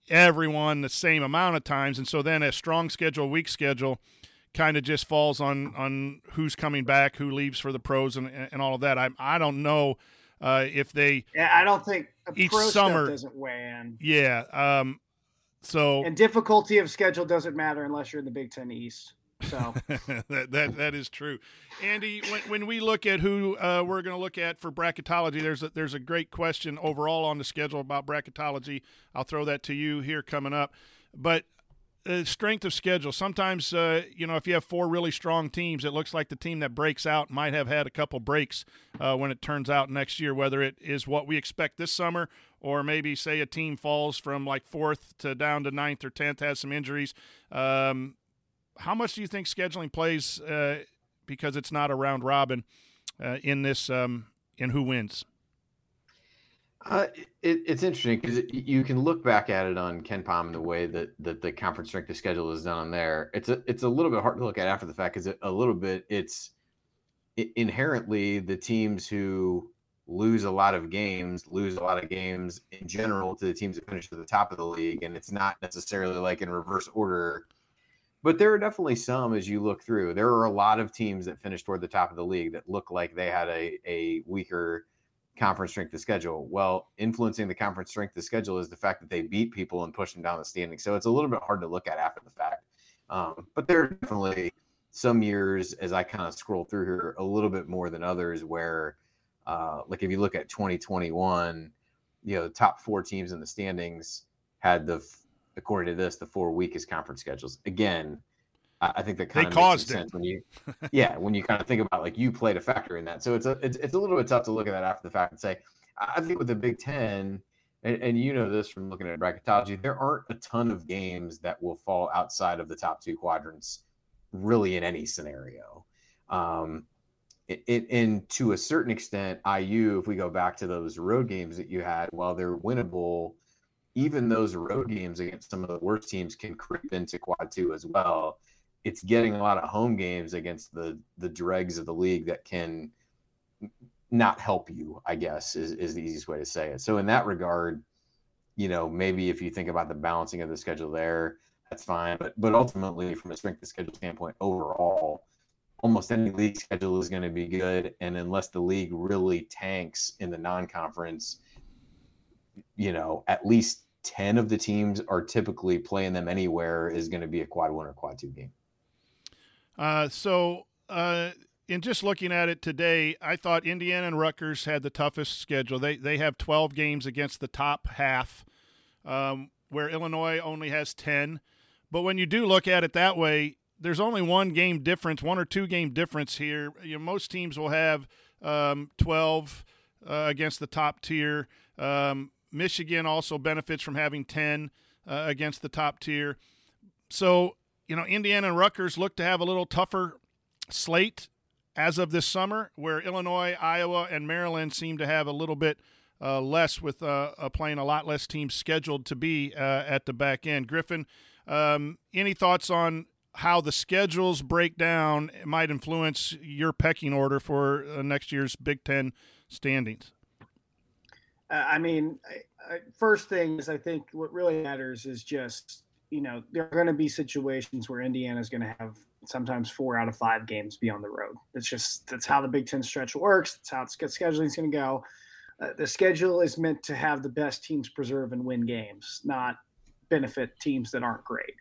everyone the same amount of times, and so then a strong schedule, weak schedule kind of just falls on on who's coming back, who leaves for the pros, and and all of that. I I don't know uh, if they Yeah, I don't think Each summer- doesn't weigh in. yeah. Um, so And difficulty of schedule doesn't matter unless you're in the Big Ten East. So that, that that is true, Andy. When, when we look at who uh, we're going to look at for bracketology, there's a, there's a great question overall on the schedule about bracketology. I'll throw that to you here coming up, but uh, strength of schedule. Sometimes, uh, you know, if you have four really strong teams, it looks like the team that breaks out might have had a couple breaks uh, when it turns out next year, whether it is what we expect this summer or maybe, say, a team falls from like fourth to down to ninth or tenth, has some injuries. Um, how much do you think scheduling plays uh, because it's not a round robin uh, in this um, in who wins? Uh, it, it's interesting because it, you can look back at it on KenPom and the way that, that the conference strength of schedule is done on there. It's a it's a little bit hard to look at after the fact because a little bit it's it, inherently the teams who lose a lot of games lose a lot of games in general to the teams that finish at the top of the league, and it's not necessarily like in reverse order. But there are definitely some as you look through. There are a lot of teams that finish toward the top of the league that look like they had a, a weaker conference strength of schedule. Well, influencing the conference strength of schedule is the fact that they beat people and push them down the standing. So it's a little bit hard to look at after the fact. Um, but there are definitely some years, as I kind of scroll through here, a little bit more than others where, uh, like if you look at 2021, you know, the top four teams in the standings had the, according to this, the four weakest conference schedules. Again, I think that kind they of caused makes sense when you, yeah, when you kind of think about like you played a factor in that. So it's a it's, it's a little bit tough to look at that after the fact and say, I think with the Big Ten, and, and you know this from looking at bracketology, there aren't a ton of games that will fall outside of the top two quadrants, really in any scenario. Um, it, it and to a certain extent, IU, if we go back to those road games that you had, while they're winnable, even those road games against some of the worst teams can creep into quad two as well it's getting a lot of home games against the the dregs of the league that can not help you i guess is, is the easiest way to say it. So in that regard you know maybe if you think about the balancing of the schedule there that's fine. But but ultimately from a strength of schedule standpoint overall almost any league schedule is going to be good. And unless the league really tanks in the non-conference you know at least 10 of the teams are typically playing them anywhere is going to be a quad one or quad two game uh, so, uh, in just looking at it today, I thought Indiana and Rutgers had the toughest schedule. They they have 12 games against the top half, um, where Illinois only has 10. But when you do look at it that way, there's only one game difference, one or two game difference here. You know, most teams will have um, 12 uh, against the top tier. Um, Michigan also benefits from having 10 uh, against the top tier. So you know, Indiana and Rutgers look to have a little tougher slate as of this summer, where Illinois, Iowa, and Maryland seem to have a little bit uh, less, with uh, uh, playing a lot less teams scheduled to be uh, at the back end. Griffin, um, any thoughts on how the schedules break down might influence your pecking order for uh, next year's Big Ten standings? Uh, I mean, I, I, first thing is I think what really matters is just you know, there are going to be situations where Indiana is going to have sometimes four out of five games be on the road. It's just that's how the Big Ten stretch works. That's how it's scheduling is going to go. Uh, the schedule is meant to have the best teams preserve and win games, not benefit teams that aren't great.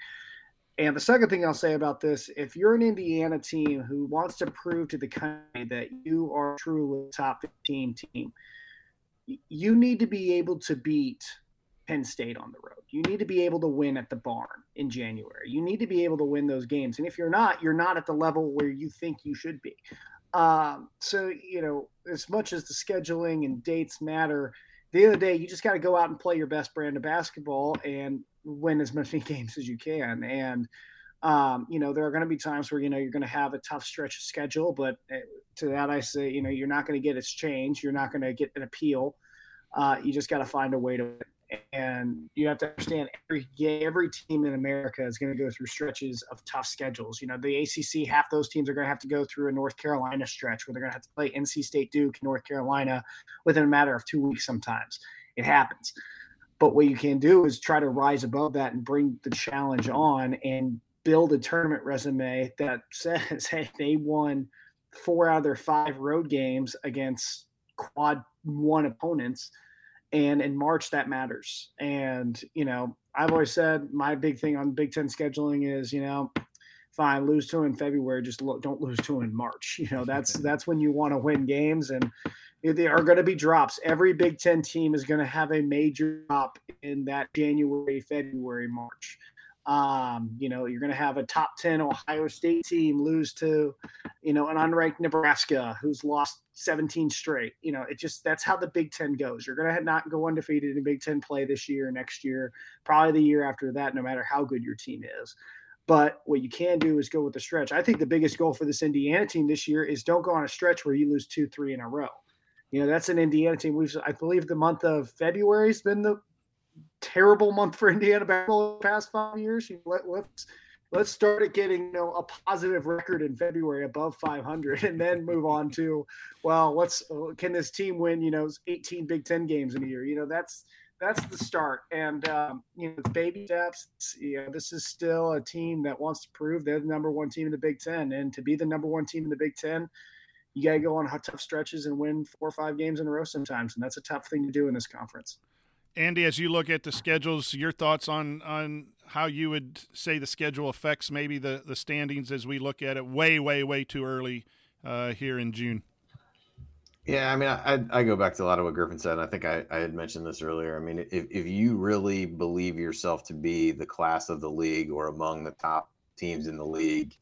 And the second thing I'll say about this, if you're an Indiana team who wants to prove to the country that you are truly a top 15 team, you need to be able to beat Penn State on the road. You need to be able to win at the barn in January. You need to be able to win those games. And if you're not, you're not at the level where you think you should be. Um, so, you know, as much as the scheduling and dates matter, the other day, you just got to go out and play your best brand of basketball and win as many games as you can. And, um, you know, there are going to be times where, you know, you're going to have a tough stretch of schedule, but eh, to that, I say, you know, you're not going to get its change. You're not going to get an appeal. Uh, you just got to find a way to and you have to understand every every team in America is going to go through stretches of tough schedules. You know, the ACC, half those teams are going to have to go through a North Carolina stretch where they're going to have to play NC State, Duke, North Carolina within a matter of two weeks. Sometimes it happens, but what you can do is try to rise above that and bring the challenge on and build a tournament resume that says, "Hey, they won four out of their five road games against quad one opponents." And in March that matters. And you know, I've always said my big thing on Big Ten scheduling is you know, fine, lose to in February, just lo- don't lose to in March. You know, that's that's when you want to win games, and there are going to be drops. Every Big Ten team is going to have a major drop in that January, February, March. Um, you know, you're going to have a top 10 Ohio State team lose to, you know, an unranked Nebraska who's lost 17 straight. You know, it just that's how the Big Ten goes. You're going to not go undefeated in Big Ten play this year, next year, probably the year after that, no matter how good your team is. But what you can do is go with the stretch. I think the biggest goal for this Indiana team this year is don't go on a stretch where you lose two, three in a row. You know, that's an Indiana team. We've, I believe, the month of February has been the terrible month for Indiana basketball the past five years. Let, let's let's start at getting you know a positive record in February above 500, and then move on to well, let's can this team win you know 18 Big Ten games in a year? You know that's that's the start, and um, you know it's baby steps. You know, this is still a team that wants to prove they're the number one team in the Big Ten, and to be the number one team in the Big Ten. You got to go on tough stretches and win four or five games in a row sometimes, and that's a tough thing to do in this conference. Andy, as you look at the schedules, your thoughts on on how you would say the schedule affects maybe the the standings as we look at it way, way, way too early uh, here in June. Yeah, I mean, I, I go back to a lot of what Griffin said. And I think I, I had mentioned this earlier. I mean, if, if you really believe yourself to be the class of the league or among the top teams in the league,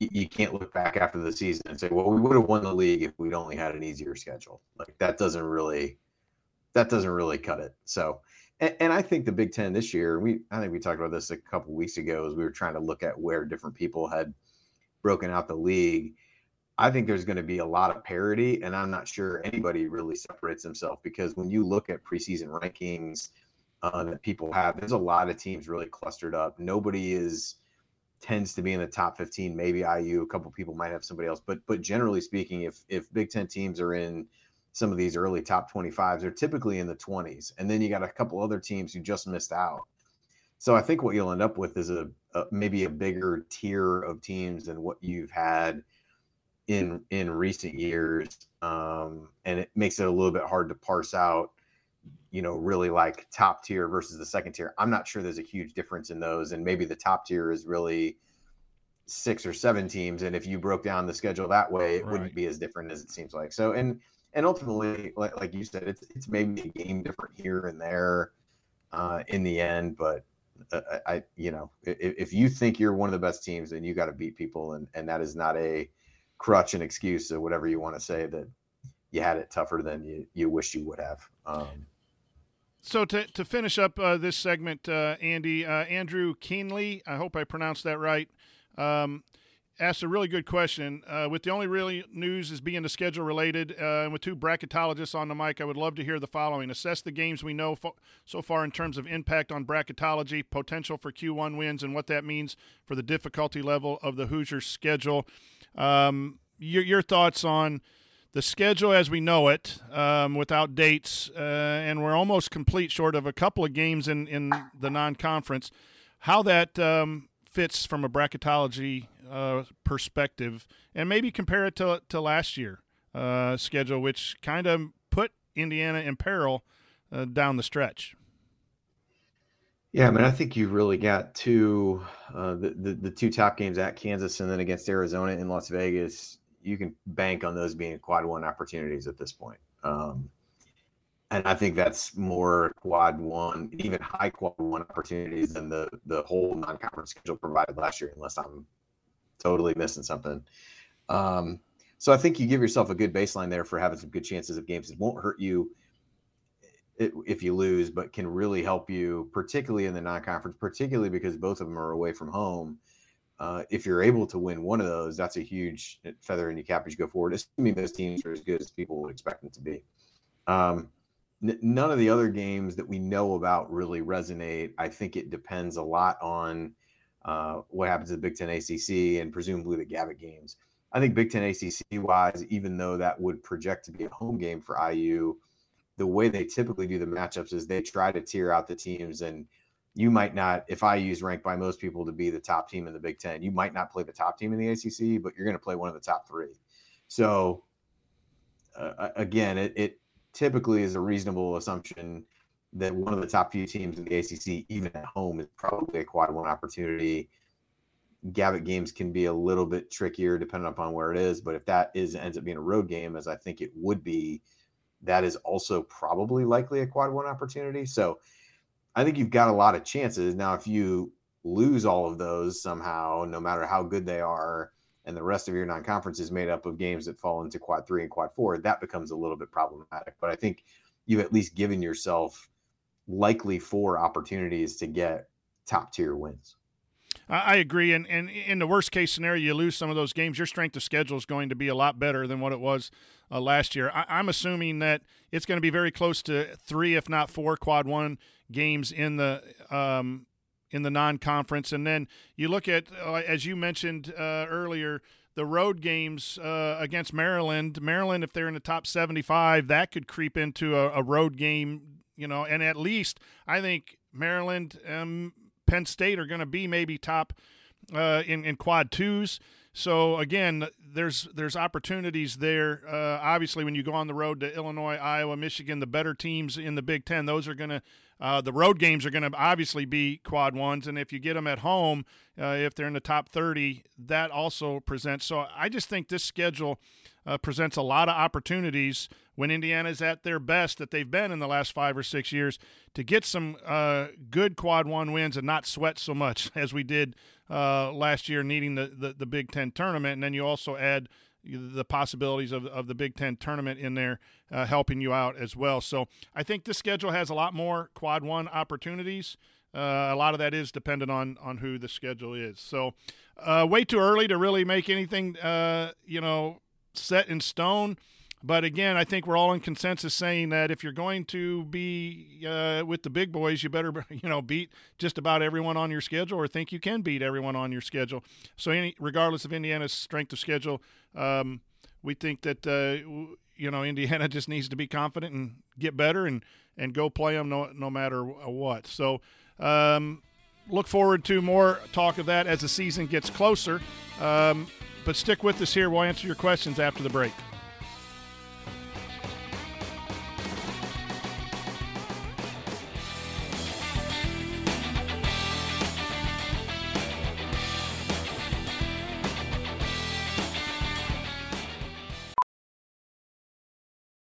you, can't look back after the season and say, well, we would have won the league if we'd only had an easier schedule. Like that doesn't really that doesn't really cut it. So, and, and, I think the Big Ten this year, we I think we talked about this a couple weeks ago as we were trying to look at where different people had broken out the league. I think there's going to be a lot of parity, and I'm not sure anybody really separates himself because when you look at preseason rankings uh, that people have, there's a lot of teams really clustered up. Nobody is tends to be in the top 15. Maybe IU, a couple people might have somebody else, but but generally speaking, if if Big Ten teams are in some of these early top 25s are typically in the 20s and then you got a couple other teams who just missed out. So i think what you'll end up with is a, a maybe a bigger tier of teams than what you've had in in recent years um, and it makes it a little bit hard to parse out you know really like top tier versus the second tier. I'm not sure there's a huge difference in those and maybe the top tier is really six or seven teams and if you broke down the schedule that way it right. wouldn't be as different as it seems like. So and and ultimately, like, like you said, it's it's maybe a game different here and there uh, in the end. But uh, I, you know, if, if, you think you're one of the best teams, then you got to beat people, and and that is not a crutch and excuse or whatever you want to say that you had it tougher than you you wish you would have. Um, so to, to finish up uh, this segment, uh, Andy, uh, Andrew Keenley, I hope I pronounced that right. Um, asked a really good question. Uh, with the only really news is being the schedule related, uh, and with two bracketologists on the mic, I would love to hear the following: assess the games we know fo- so far in terms of impact on bracketology, potential for Q1 wins, and what that means for the difficulty level of the Hoosiers' schedule. Um, your, your thoughts on the schedule as we know it, um, without dates, uh, and we're almost complete, short of a couple of games in in the non-conference. How that um, fits from a bracketology uh, perspective, and maybe compare it to to last year uh, schedule, which kind of put Indiana in peril uh, down the stretch. Yeah, I mean, I think you really got two uh, the, the the two top games at Kansas and then against Arizona in Las Vegas. You can bank on those being quad one opportunities at this point. Um, and I think that's more quad one, even high quad one opportunities than the the whole non-conference schedule provided last year, unless I'm totally missing something. Um, so I think you give yourself a good baseline there for having some good chances of games. It won't hurt you if you lose, but can really help you, particularly in the non-conference, particularly because both of them are away from home. Uh, if you're able to win one of those, that's a huge feather in your cap as you go forward. Assuming those teams are as good as people would expect them to be. Um, n- none of the other games that we know about really resonate. I think it depends a lot on uh, what happens at Big Ten ACC and presumably the Gavitt games. I think Big Ten ACC wise, even though that would project to be a home game for IU, the way they typically do the matchups is they try to tier out the teams and you might not if IU is ranked by most people to be the top team in the Big Ten, you might not play the top team in the ACC, but you're going to play one of the top three. So uh, again, it, it typically is a reasonable assumption that one of the top few teams in the ACC, even at home, is probably a quad one opportunity. Gavitt games can be a little bit trickier depending upon where it is, but if that is ends up being a road game, as I think it would be, that is also probably likely a quad one opportunity. So I think you've got a lot of chances now. If you lose all of those somehow, no matter how good they are, and the rest of your non-conference is made up of games that fall into quad three and quad four, that becomes a little bit problematic. But I think you've at least given yourself likely four opportunities to get top tier wins. I agree, and and in the worst case scenario, you lose some of those games. Your strength of schedule is going to be a lot better than what it was uh, last year. I, am assuming that it's going to be very close to three, if not four, quad one games in the um, in the non-conference, and then you look at uh, as you mentioned uh, earlier. The road games uh, against Maryland, Maryland, if they're in the top 75, that could creep into a, a road game, you know. And at least I think Maryland, um, Penn State are going to be maybe top uh, in in quad twos. So again, there's there's opportunities there. Uh, obviously, when you go on the road to Illinois, Iowa, Michigan, the better teams in the Big Ten, those are going to uh, the road games are going to obviously be quad ones, and if you get them at home, uh, if they're in the top 30, that also presents. So I just think this schedule uh, presents a lot of opportunities when Indiana's at their best that they've been in the last five or six years to get some uh, good quad one wins and not sweat so much as we did uh, last year, needing the, the, the, Big Ten tournament. And then you also add the possibilities of, of the Big Ten tournament in there uh, helping you out as well. So I think this schedule has a lot more quad one opportunities. Uh, a lot of that is dependent on on who the schedule is. So, uh, way too early to really make anything, uh, you know, set in stone. But again, I think we're all in consensus saying that if you're going to be uh, with the big boys, you better you know beat just about everyone on your schedule, or think you can beat everyone on your schedule. So, any, regardless of Indiana's strength of schedule, um, we think that uh, you know Indiana just needs to be confident and get better and and go play them no no matter what. So. Um, look forward to more talk of that as the season gets closer. Um, but stick with us here. We'll answer your questions after the break.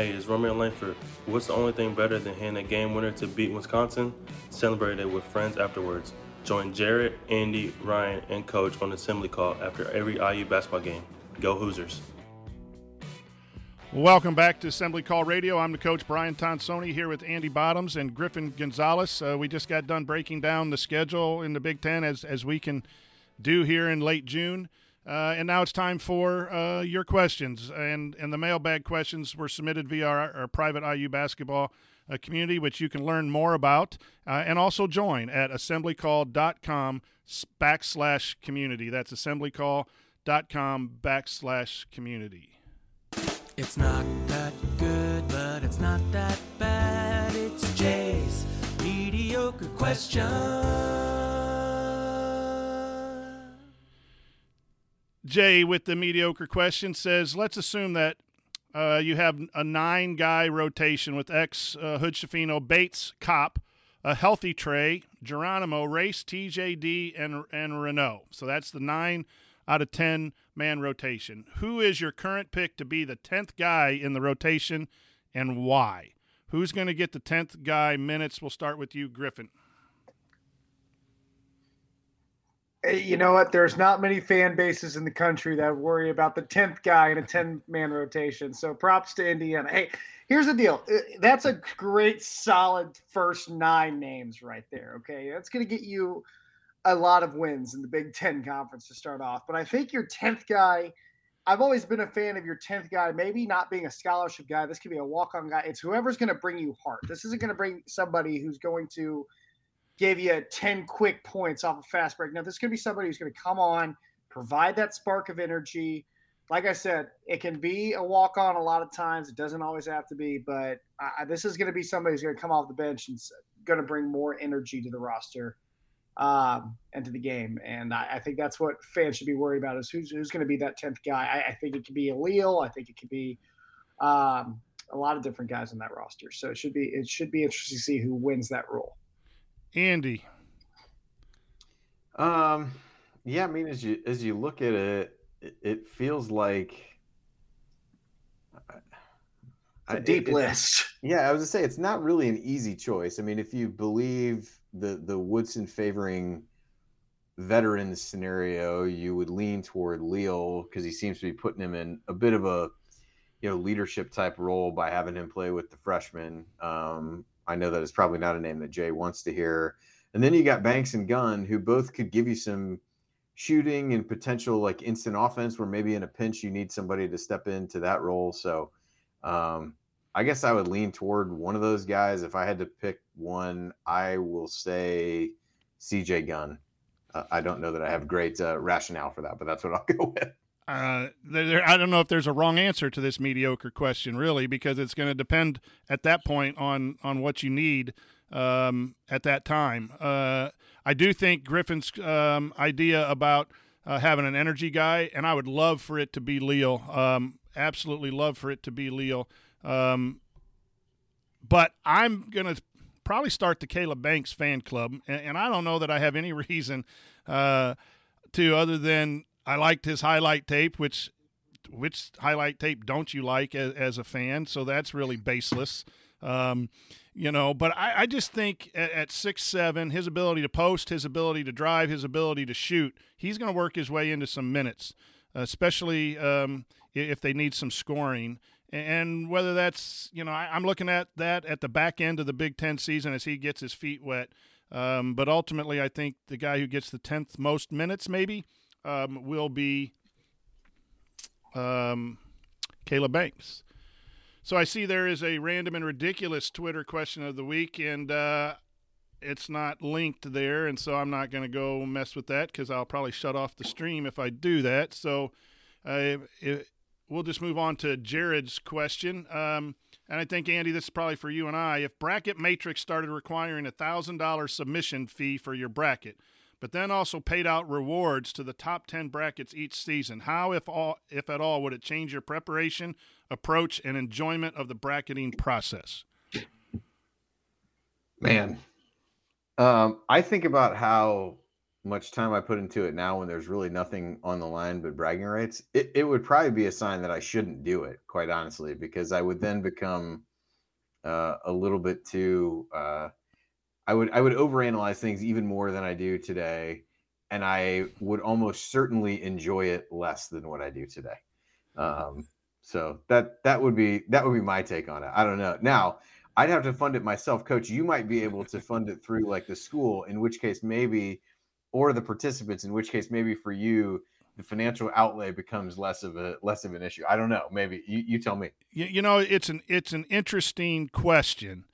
Hey, it's Romeo Langford. What's the only thing better than hitting a game winner to beat Wisconsin? Celebrate it with friends afterwards. Join Jared, Andy, Ryan, and Coach on assembly call after every IU basketball game. Go Hoosiers. Welcome back to Assembly Call Radio. I'm the coach Brian Tonsoni here with Andy Bottoms and Griffin Gonzalez. Uh, we just got done breaking down the schedule in the Big Ten as, as we can do here in late June. Uh, and now it's time for uh, your questions. And, and the mailbag questions were submitted via our, our private IU basketball uh, community, which you can learn more about uh, and also join at assemblycall.com backslash community. That's assemblycall.com backslash community. It's not that good, but it's not that bad. It's Jay's mediocre question. Jay with the mediocre question says, let's assume that uh, you have a nine guy rotation with X, uh, Hood Schifino, Bates, Kopp, a healthy Trey, Geronimo, Race, TJD, and, and Reneau. So that's the nine out of 10 man rotation. Who is your current pick to be the 10th guy in the rotation and why? Who's going to get the 10th guy minutes? We'll start with you, Griffin. You know what? There's not many fan bases in the country that worry about the 10th guy in a 10 man rotation. So props to Indiana. Hey, here's the deal. Uh, that's a great, solid first nine names right there. Okay. That's going to get you a lot of wins in the Big Ten conference to start off. But I think your 10th guy, I've always been a fan of your 10th guy, maybe not being a scholarship guy. This could be a walk on guy. It's whoever's going to bring you heart. This isn't going to bring somebody who's going to gave you 10 quick points off a fast break. Now, this could be somebody who's going to come on, provide that spark of energy. Like I said, it can be a walk on a lot of times. It doesn't always have to be, but this is going to be somebody who's going to come off the bench and going to bring more energy to the roster. um, into the game. And I, I, think that's what fans should be worried about is who's, who's going to be that 10th guy. I, I, think it could be Alil. I think it could be um, a lot of different guys on that roster. So it should be, it should be interesting to see who wins that role. Andy. Um, yeah, I mean, as you, as you look at it, it, it feels like, a deep it, list. Yeah, I was to say it's not really an easy choice. I mean, if you believe the the Woodson favoring veteran scenario, you would lean toward Leal because he seems to be putting him in a bit of a you know leadership type role by having him play with the freshmen. Um, I know that it's probably not a name that Jay wants to hear. And then you got Banks and Gunn, who both could give you some shooting and potential like instant offense, where maybe in a pinch you need somebody to step into that role. So um, I guess I would lean toward one of those guys. If I had to pick one, I will say CJ Gunn. Uh, I don't know that I have great uh, rationale for that, but that's what I'll go with. Uh, there, I don't know if there's a wrong answer to this mediocre question, really, because it's going to depend at that point on on what you need um, at that time. Uh, I do think Griffin's um, idea about uh, having an energy guy, and I would love for it to be Leal. Um, absolutely love for it to be Leal. Um, but I'm going to probably start the Caleb Banks fan club, and, and, I don't know that I have any reason uh, to other than I liked his highlight tape, which which highlight tape don't you like as, as a fan? So that's really baseless. Um, you know, but I, I just think at, at, six seven, his ability to post, his ability to drive, his ability to shoot, he's going to work his way into some minutes, especially um, if they need some scoring and whether that's you know I, am looking at that at the back end of the Big Ten season as he gets his feet wet. Um, but ultimately, I think the guy who gets the tenth most minutes maybe um, will be um, Caleb Banks. So I see there is a random and ridiculous Twitter question of the week, and uh, it's not linked there, and so I'm not going to go mess with that because I'll probably shut off the stream if I do that. So. Uh, it, we'll just move on to Jared's question. Um, and I think, Andy, this is probably for you and I. If Bracket Matrix started requiring a $1,000 submission fee for your bracket, but then also paid out rewards to the top 10 brackets each season, how, if, all, if at all, would it change your preparation, approach, and enjoyment of the bracketing process? Man, um, I think about how much time I put into it now when there's really nothing on the line but bragging rights, it, it would probably be a sign that I shouldn't do it, quite honestly, because I would then become uh, a little bit too uh, I would I would overanalyze things even more than I do today. And I would almost certainly enjoy it less than what I do today. Um, so that that would be that would be my take on it. I don't know. Now I'd have to fund it myself, coach. You might be able to fund it through like the school, in which case maybe or the participants, in which case maybe for you the financial outlay becomes less of a less of an issue. I don't know. Maybe you, you tell me. You, you know, it's an it's an interesting question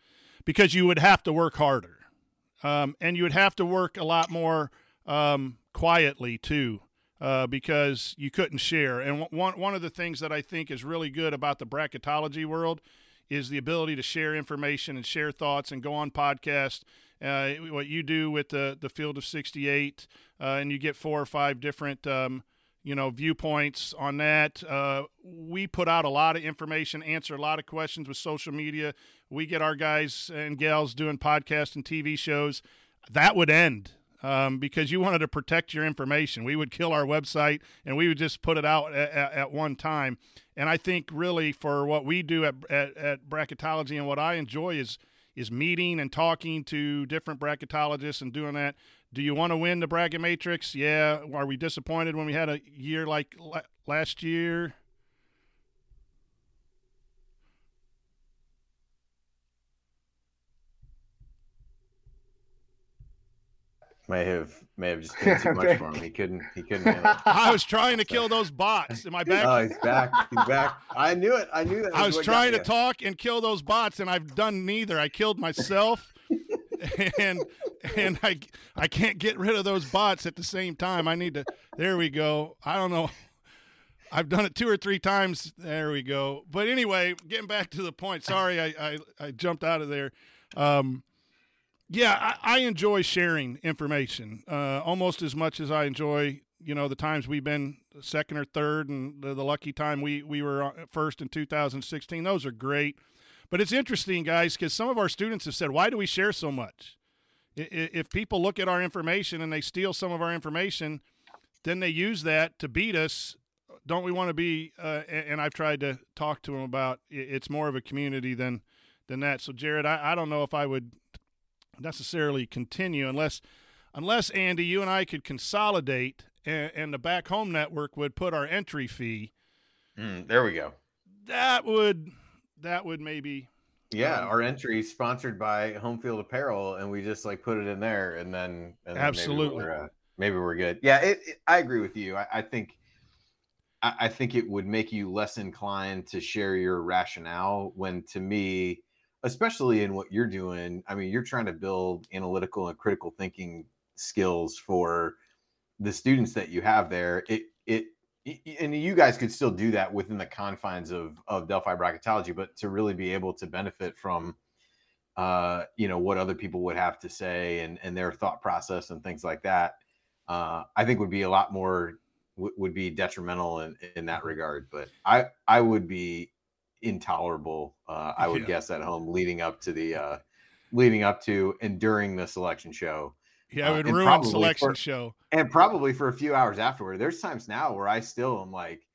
because you would have to work harder, um, and you would have to work a lot more um, quietly too. Uh, because you couldn't share. And one one of the things that I think is really good about the bracketology world is the ability to share information and share thoughts and go on podcast. uh, what you do with the the field of 68, uh, and you get four or five different um, you know viewpoints on that. Uh, we put out a lot of information, answer a lot of questions with social media. We get our guys and gals doing podcasts and TV shows. That would end um, because you wanted to protect your information. We would kill our website and we would just put it out at, at, at one time. And I think really for what we do at, at, at bracketology and what I enjoy is is meeting and talking to different bracketologists and doing that. Do you want to win the bracket matrix? Yeah. Are we disappointed when we had a year like last year? May have may have just been too much for him. He couldn't he couldn't. I was trying to kill those bots. Am I back? Oh, he's back. He's back. I knew it. I knew that. I was trying to talk and kill those bots, and I've done neither. I killed myself, and and I I can't get rid of those bots at the same time. I need to. There we go. I don't know. I've done it two or three times. There we go. But anyway, getting back to the point. Sorry, I I, I jumped out of there. Um, Yeah, I, I enjoy sharing information uh, almost as much as I enjoy, you know, the times we've been second or third, and the, the lucky time we we were first in 2016. Those are great, but it's interesting, guys, because some of our students have said, "Why do we share so much?" If people look at our information and they steal some of our information, then they use that to beat us. Don't we want to be? Uh, and I've tried to talk to them about it's more of a community than than that. So, Jared, I, I don't know if I would necessarily continue unless unless Andy, you and I could consolidate, and, and the back home network would put our entry fee. Mm, there we go. That would that would maybe. Yeah, um, our entry sponsored by Home Field Apparel, and we just like put it in there, and then and absolutely maybe we're, uh, maybe we're, good. Yeah, it, it, I agree with you. I, I think I, I think it would make you less inclined to share your rationale when, to me, especially in what you're doing. I mean, you're trying to build analytical and critical thinking skills for the students that you have there. It it and you guys could still do that within the confines of of Delphi bracketology, but to really be able to benefit from uh, you know what other people would have to say and and their thought process and things like that, uh, I think would be a lot more w- would be detrimental in in that regard. But I I would be intolerable. Uh, I would yeah. guess at home leading up to the uh, leading up to and during the selection show. Yeah, it would uh, ruin selection for, show, and probably for a few hours afterward. There's times now where I still am like,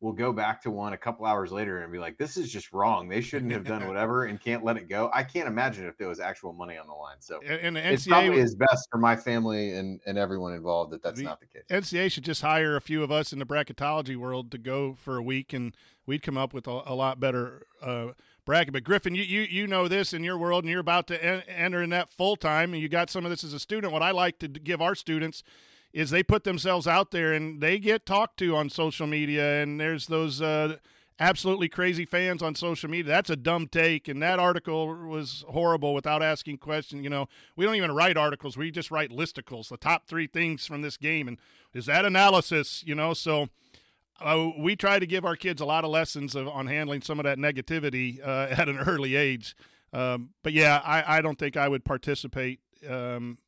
we'll go back to one a couple hours later and be like, this is just wrong. They shouldn't have done whatever and can't let it go. I can't imagine if there was actual money on the line. So and, and the NCAA it's probably is best for my family and, and everyone involved that that's the not the case. NCAA should just hire a few of us in the bracketology world to go for a week and we'd come up with a, a lot better uh, bracket. But Griffin, you, you you know this in your world and you're about to en- enter in that full time and you got some of this as a student. What I like to give our students – is they put themselves out there and they get talked to on social media and there's those uh, absolutely crazy fans on social media that's a dumb take and that article was horrible without asking questions you know we don't even write articles we just write listicles the top three things from this game and is that analysis you know so uh, we try to give our kids a lot of lessons of, on handling some of that negativity uh, at an early age um, but yeah I, I don't think i would participate um,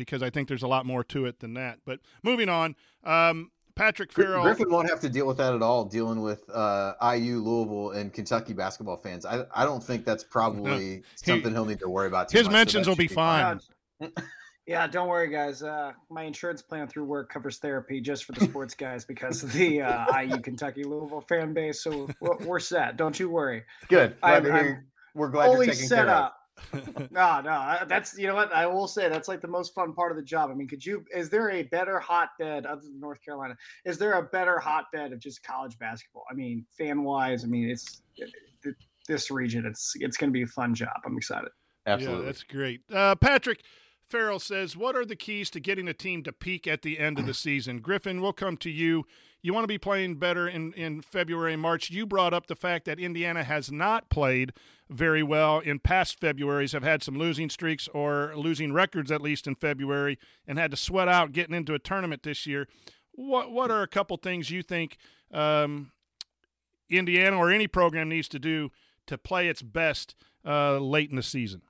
because I think there's a lot more to it than that. But moving on, um, Patrick Farrell. Griffin won't have to deal with that at all, dealing with uh, IU, Louisville, and Kentucky basketball fans. I, I don't think that's probably no. something he'll need to worry about. his much, mentions so will be, be fine. fine. Yeah, don't worry, guys. Uh, my insurance plan through work covers therapy just for the sports guys because of the uh, IU Kentucky Louisville fan base. So we're, we're set. Don't you worry. Good. Glad I'm, I'm we're glad you're taking set care up. no, no, that's you know what I will say. That's like the most fun part of the job. I mean, could you? Is there a better hotbed other than North Carolina? Is there a better hotbed of just college basketball? I mean, fan wise, I mean, it's this region. It's it's going to be a fun job. I'm excited. Absolutely, yeah, that's great. Uh, Patrick Farrell says, "What are the keys to getting a team to peak at the end of the season?" Griffin, we'll come to you you want to be playing better in, in February and March. You brought up the fact that Indiana has not played very well in past Februarys, have had some losing streaks or losing records at least in February, and had to sweat out getting into a tournament this year. What what are a couple things you think um, Indiana or any program needs to do to play its best uh, late in the season?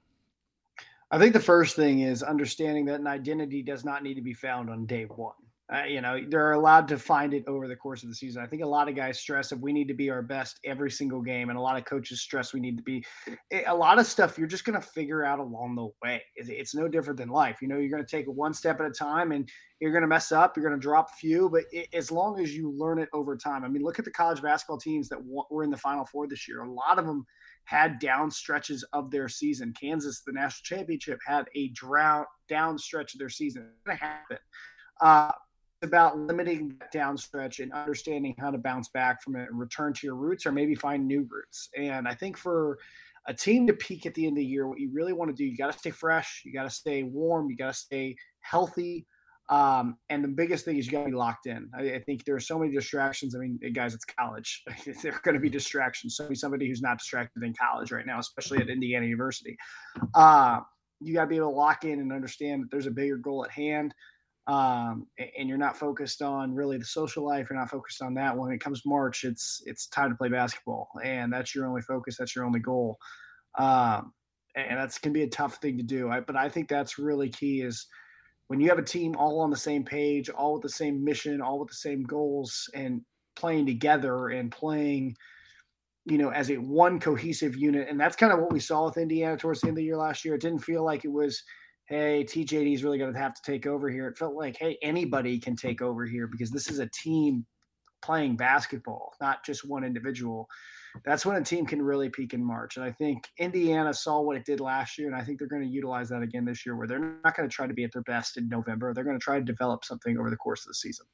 I think the first thing is understanding that an identity does not need to be found on day one. Uh, you know, they're allowed to find it over the course of the season. I think a lot of guys stress if we need to be our best every single game, and a lot of coaches stress we need to be. Eh, a lot of stuff you're just going to figure out along the way. It's no different than life. You know, you're going to take it one step at a time, and you're going to mess up. You're going to drop a few, but it, as long as you learn it over time. I mean, look at the college basketball teams that were in the Final Four this year. A lot of them had down stretches of their season. Kansas, the national championship, had a drought down stretch of their season. It's going to happen. Uh, about limiting that downstretch and understanding how to bounce back from it and return to your roots or maybe find new roots. And I think for a team to peak at the end of the year, what you really want to do, you got to stay fresh, you got to stay warm, you got to stay healthy. Um, and the biggest thing is you got to be locked in. I, I, think there are so many distractions. I mean, guys, it's college. there are going to be distractions. So be somebody who's not distracted in college right now, especially at Indiana University. Uh, you got to be able to lock in and understand that there's a bigger goal at hand um, and you're not focused on really the social life. You're not focused on that. When it comes March, it's it's time to play basketball, and that's your only focus. That's your only goal. Um, and that's to be a tough thing to do. I, but I think that's really key is when you have a team all on the same page, all with the same mission, all with the same goals, and playing together and playing, you know, as a one cohesive unit. And that's kind of what we saw with Indiana towards the end of the year last year. It didn't feel like it was, hey, TJD is really going to have to take over here. It felt like, hey, anybody can take over here because this is a team playing basketball, not just one individual that's when a team can really peak in March. And I think Indiana saw what it did last year, and I think they're going to utilize that again this year, where they're not going to try to be at their best in November. They're going to try to develop something over the course of the season.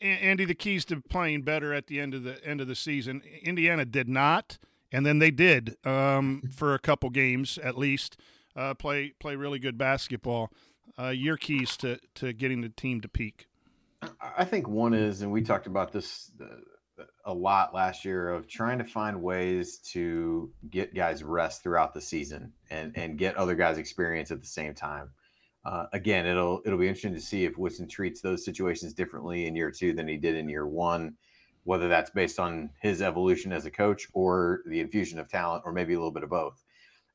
Andy, the keys to playing better at the end of the end of the season. Indiana did not, and then they did um, for a couple games at least. Uh, play play really good basketball. Uh, your keys to to getting the team to peak. I think one is, and we talked about this a lot last year of trying to find ways to get guys rest throughout the season and and get other guys experience at the same time. Uh, again, it'll it'll be interesting to see if Woodson treats those situations differently in year two than he did in year one, whether that's based on his evolution as a coach or the infusion of talent, or maybe a little bit of both.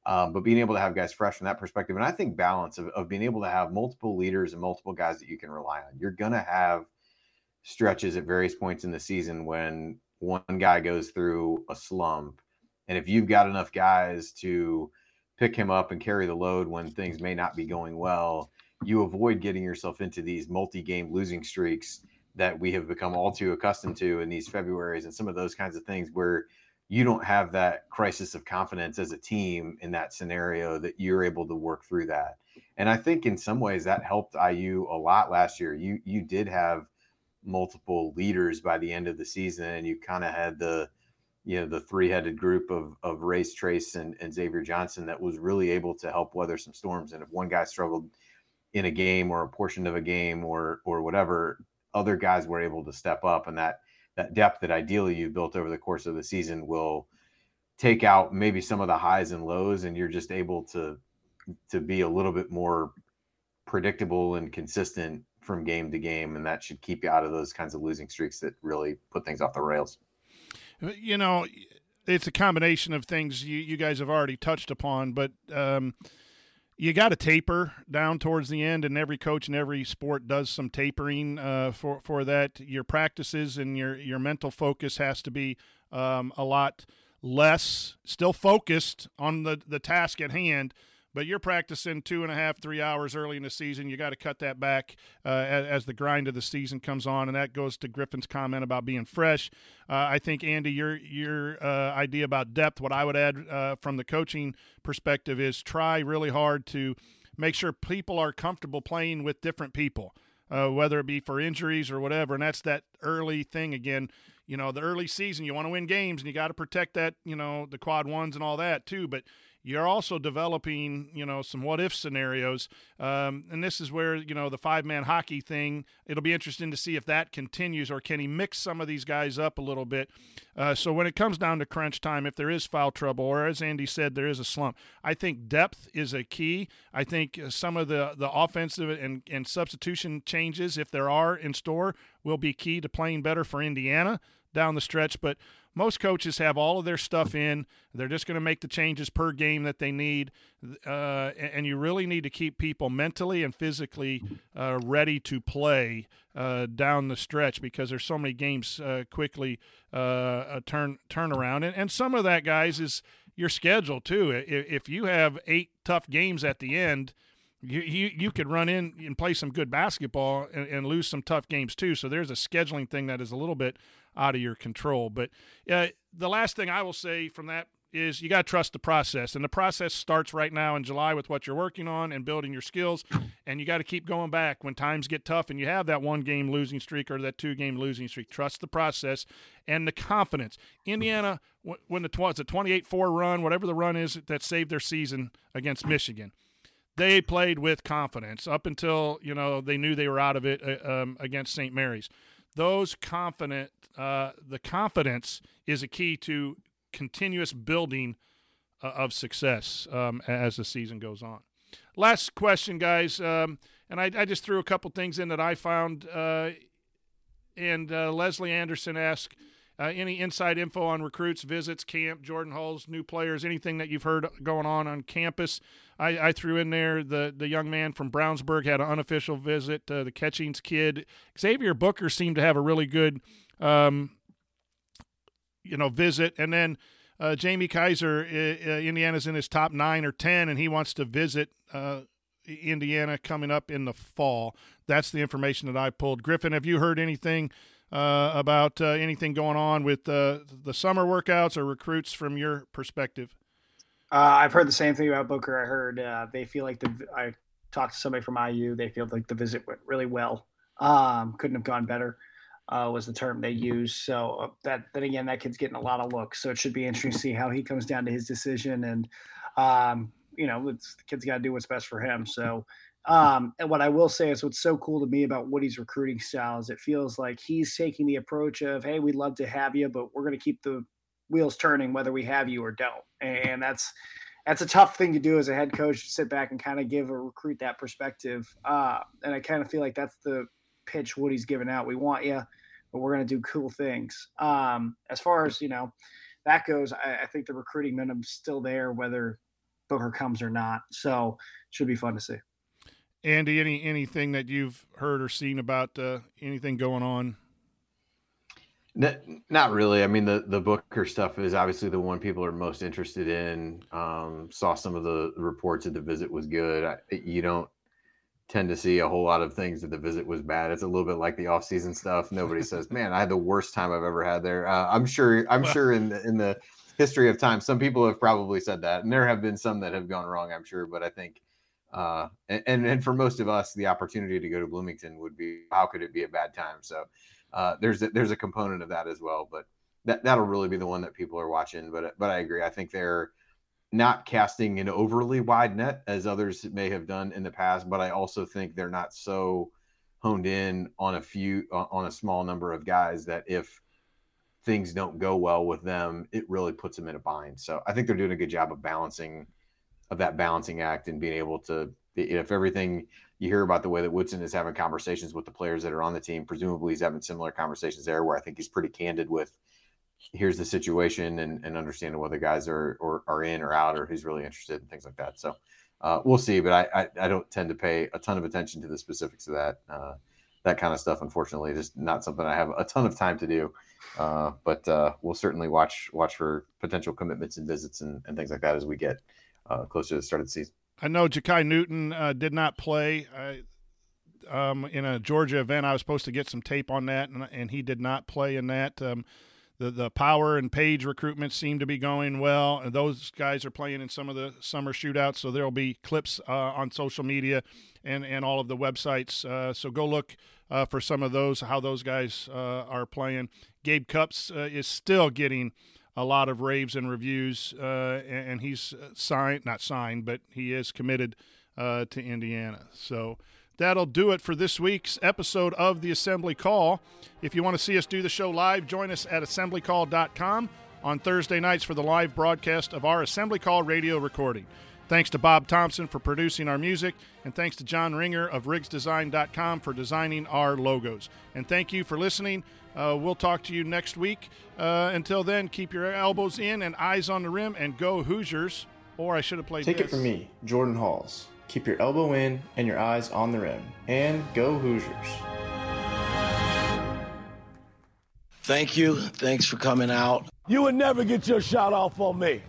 Um, but being able to have guys fresh from that perspective, and I think balance of, of being able to have multiple leaders and multiple guys that you can rely on. You're gonna have stretches at various points in the season when one guy goes through a slump. And if you've got enough guys to pick him up and carry the load when things may not be going well, you avoid getting yourself into these multi game losing streaks that we have become all too accustomed to in these Februarys and some of those kinds of things where you don't have that crisis of confidence as a team in that scenario that you're able to work through that. And I think in some ways that helped IU a lot last year. You you did have multiple leaders by the end of the season, and you kind of had the you know the three-headed group of of Race Trayce and, and Xavier Johnson that was really able to help weather some storms. And if one guy struggled in a game or a portion of a game or or whatever, other guys were able to step up, and that that depth that ideally you built over the course of the season will take out maybe some of the highs and lows, and you're just able to to be a little bit more predictable and consistent from game to game, and that should keep you out of those kinds of losing streaks that really put things off the rails. Uh, you know, it's a combination of things you, you guys have already touched upon, but um, you got to taper down towards the end, and every coach in every sport does some tapering uh, for for that. Your practices and your your mental focus has to be um, a lot less, still focused on the the task at hand but you're practicing two and a half, three hours early in the season. You got to cut that back uh, as, as, the grind of the season comes on, and that goes to Griffin's comment about being fresh. Uh, I think Andy, your your uh, idea about depth. What I would add uh, from the coaching perspective is try really hard to make sure people are comfortable playing with different people. Uh, whether it be for injuries or whatever, and that's that early thing again you know the early season you want to win games and you got to protect that you know the quad ones and all that too but you're also developing, you know, some what if scenarios. Um, and this is where, you know, the five man hockey thing, it'll be interesting to see if that continues or can he mix some of these guys up a little bit. Uh, so when it comes down to crunch time, if there is foul trouble, or as Andy said, there is a slump, I think depth is a key. I think some of the, the offensive and, and substitution changes, if there are in store, will be key to playing better for Indiana down the stretch. But most coaches have all of their stuff in. They're just going to make the changes per game that they need. Uh, and you really need to keep people mentally and physically uh, ready to play uh, down the stretch because there's so many games uh, quickly uh, a turn turnaround. And, and some of that, guys, is your schedule too. If, if you have eight tough games at the end, you, you, you could run in and play some good basketball and, and lose some tough games too. So there's a scheduling thing that is a little bit out of your control. But uh, the last thing I will say from that is you got to trust the process. And the process starts right now in July with what you're working on and building your skills. And you got to keep going back when times get tough and you have that one game losing streak or that two game losing streak. Trust the process and the confidence. Indiana, when the was a 28 4 run, whatever the run is that saved their season against Michigan. They played with confidence up until you know they knew they were out of it uh, um, against St. Mary's those confident uh, the confidence is a key to continuous building uh, of success um, as the season goes on. Last question, guys, um, and I, I, just threw a couple things in that I found. Uh, and uh, Leslie Anderson asked, uh, any inside info on recruits, visits, camp, Jordan Hulls, new players, anything that you've heard going on on campus. I, I threw in there the the young man from Brownsburg had an unofficial visit. Uh, the Catchings kid, Xavier Booker, seemed to have a really good, um, you know, visit, and then. Uh, Jamie Kaiser, uh, Indiana's in his top nine or ten, and he wants to visit uh, Indiana coming up in the fall. That's the information that I pulled. Griffin, have you heard anything uh, about uh, anything going on with uh, the summer workouts or recruits from your perspective? Uh, I've heard the same thing about Booker. I heard uh, they feel like the. I talked to somebody from IU. They feel like the visit went really well. Um, couldn't have gone better. Uh, was the term they used. So that then again, that kid's getting a lot of looks. So it should be interesting to see how he comes down to his decision. And um, you know, the kid's got to do what's best for him. So um, and what I will say is what's so cool to me about Woody's recruiting style is it feels like he's taking the approach of, hey, we'd love to have you, but we're going to keep the wheels turning whether we have you or don't. And that's that's a tough thing to do as a head coach to sit back and kind of give a recruit that perspective. Uh, and I kind of feel like that's the pitch Woody's giving out. We want you, but we're going to do cool things. Um, as far as you know, that goes. I, I think the recruiting minimum's still there, whether Booker comes or not. So should be fun to see. Andy, any anything that you've heard or seen about uh, anything going on? Not really. I mean, the the Booker stuff is obviously the one people are most interested in. Um, saw some of the reports that the visit was good. I, you don't tend to see a whole lot of things that the visit was bad. It's a little bit like the off season stuff. Nobody says, "Man, I had the worst time I've ever had there." Uh, I'm sure. I'm sure in the in the history of time, some people have probably said that, and there have been some that have gone wrong. I'm sure, but I think uh, and, and for most of us, the opportunity to go to Bloomington would be how could it be a bad time? So uh, there's a, there's a component of that as well, but that that'll really be the one that people are watching. But but I agree. I think they're not casting an overly wide net as others may have done in the past, but I also think they're not so honed in on a few uh, on a small number of guys that if things don't go well with them, it really puts them in a bind. So I think they're doing a good job of balancing of that balancing act and being able to if everything you hear about the way that Woodson is having conversations with the players that are on the team, presumably he's having similar conversations there where I think he's pretty candid with here's the situation and, and understanding whether guys are or are in or out or who's really interested and things like that. So uh, we'll see, but I, I, I don't tend to pay a ton of attention to the specifics of that uh, that kind of stuff. Unfortunately, just not something I have a ton of time to do. Uh, but uh, we'll certainly watch watch for potential commitments and visits and, and things like that as we get uh, closer to the start of the season. I know Jakai Newton uh, did not play um, in a Georgia event. I was supposed to get some tape on that, and, and he did not play in that. Um, the the power and page recruitment seem to be going well, and those guys are playing in some of the summer shootouts. So there'll be clips uh, on social media and and all of the websites. Uh, so go look uh, for some of those how those guys uh, are playing. Gabe Cupps uh, is still getting a lot of raves and reviews, uh, and, and, he's signed, not signed, but he is committed to Indiana. So that'll do it for this week's episode of the Assembly Call. If you want to see us do the show live, join us at assemblycall.com on Thursday nights for the live broadcast of our Assembly Call radio recording. Thanks to Bob Thompson for producing our music, and thanks to John Ringer of RiggsDesign.com for designing our logos. And thank you for listening. Uh, we'll talk to you next week. Uh, until then, keep your elbows in and eyes on the rim and go Hoosiers. Or I should have played Take this. it from me, Jordan Hulls. Keep your elbow in and your eyes on the rim. And go Hoosiers. Thank you. Thanks for coming out. You would never get your shot off on me.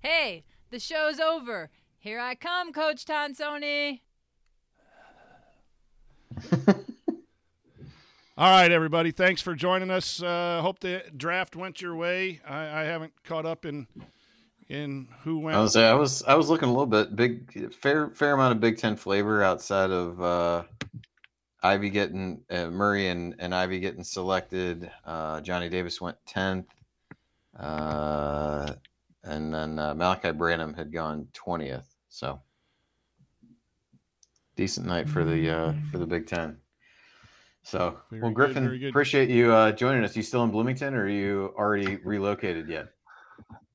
Hey, the show's over. Here I come, Coach Tonsoni. All right, everybody. Thanks for joining us. Uh, hope the draft went your way. I, I, haven't caught up in in who went. I was I was I was looking a little bit big, fair fair amount of Big Ten flavor outside of uh, Ivey getting uh, Murray and, and Ivey getting selected. Uh, Johnny Davis went tenth, uh, and then uh, Malaki Branham had gone twentieth. So decent night for the uh, for the Big Ten. So, very well, Griffin, good, appreciate you uh, joining us. You still in Bloomington, or are you already relocated yet?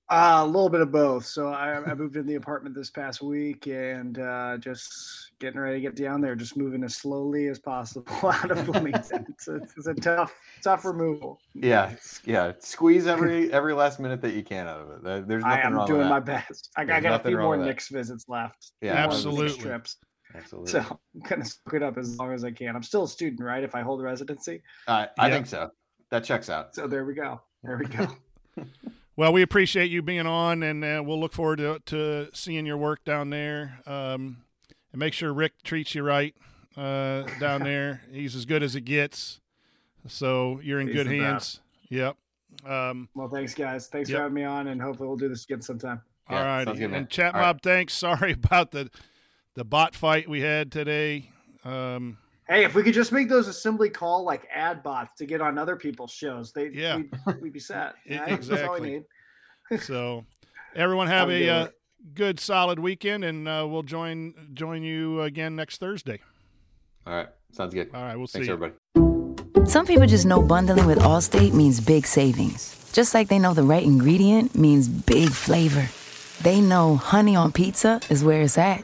Uh, a little bit of both. So I, I moved in the apartment this past week and uh, just getting ready to get down there, just moving as slowly as possible out of Bloomington. it's, a, it's a tough, tough removal. Yeah, yeah. Squeeze every every last minute that you can out of it. There's nothing I am wrong doing with my best. I, I got a few more with. Nick's visits left. Yeah, Few more Nick's absolutely. trips. Absolutely. So I'm gonna suck it up as long as I can. I'm still a student, right? If I hold residency. I, I Yeah. think so. That checks out. So there we go. There we go. Well, we appreciate you being on, and uh, we'll look forward to, to seeing your work down there. Um, and make sure Rick treats you right uh, down there. He's as good as it gets. So you're in He's good the hands. Yep. Um, well, thanks, guys. Thanks Yep. for having me on, and hopefully we'll do this again sometime. all right. sounds good. And chat All right. mob, thanks. Sorry about the the bot fight we had today. Um, Hey, if we could just make those assembly call like ad bots to get on other people's shows, they Yeah. we'd, we'd be set. Right? That's all we exactly. need. so everyone have I'm a good uh, good solid weekend, and uh, we'll join join you again next Thursday. All right. Sounds good. All right. We'll Thanks, see you. everybody. Some people just know bundling with Allstate means big savings. Just like they know the right ingredient means big flavor. They know honey on pizza is where it's at,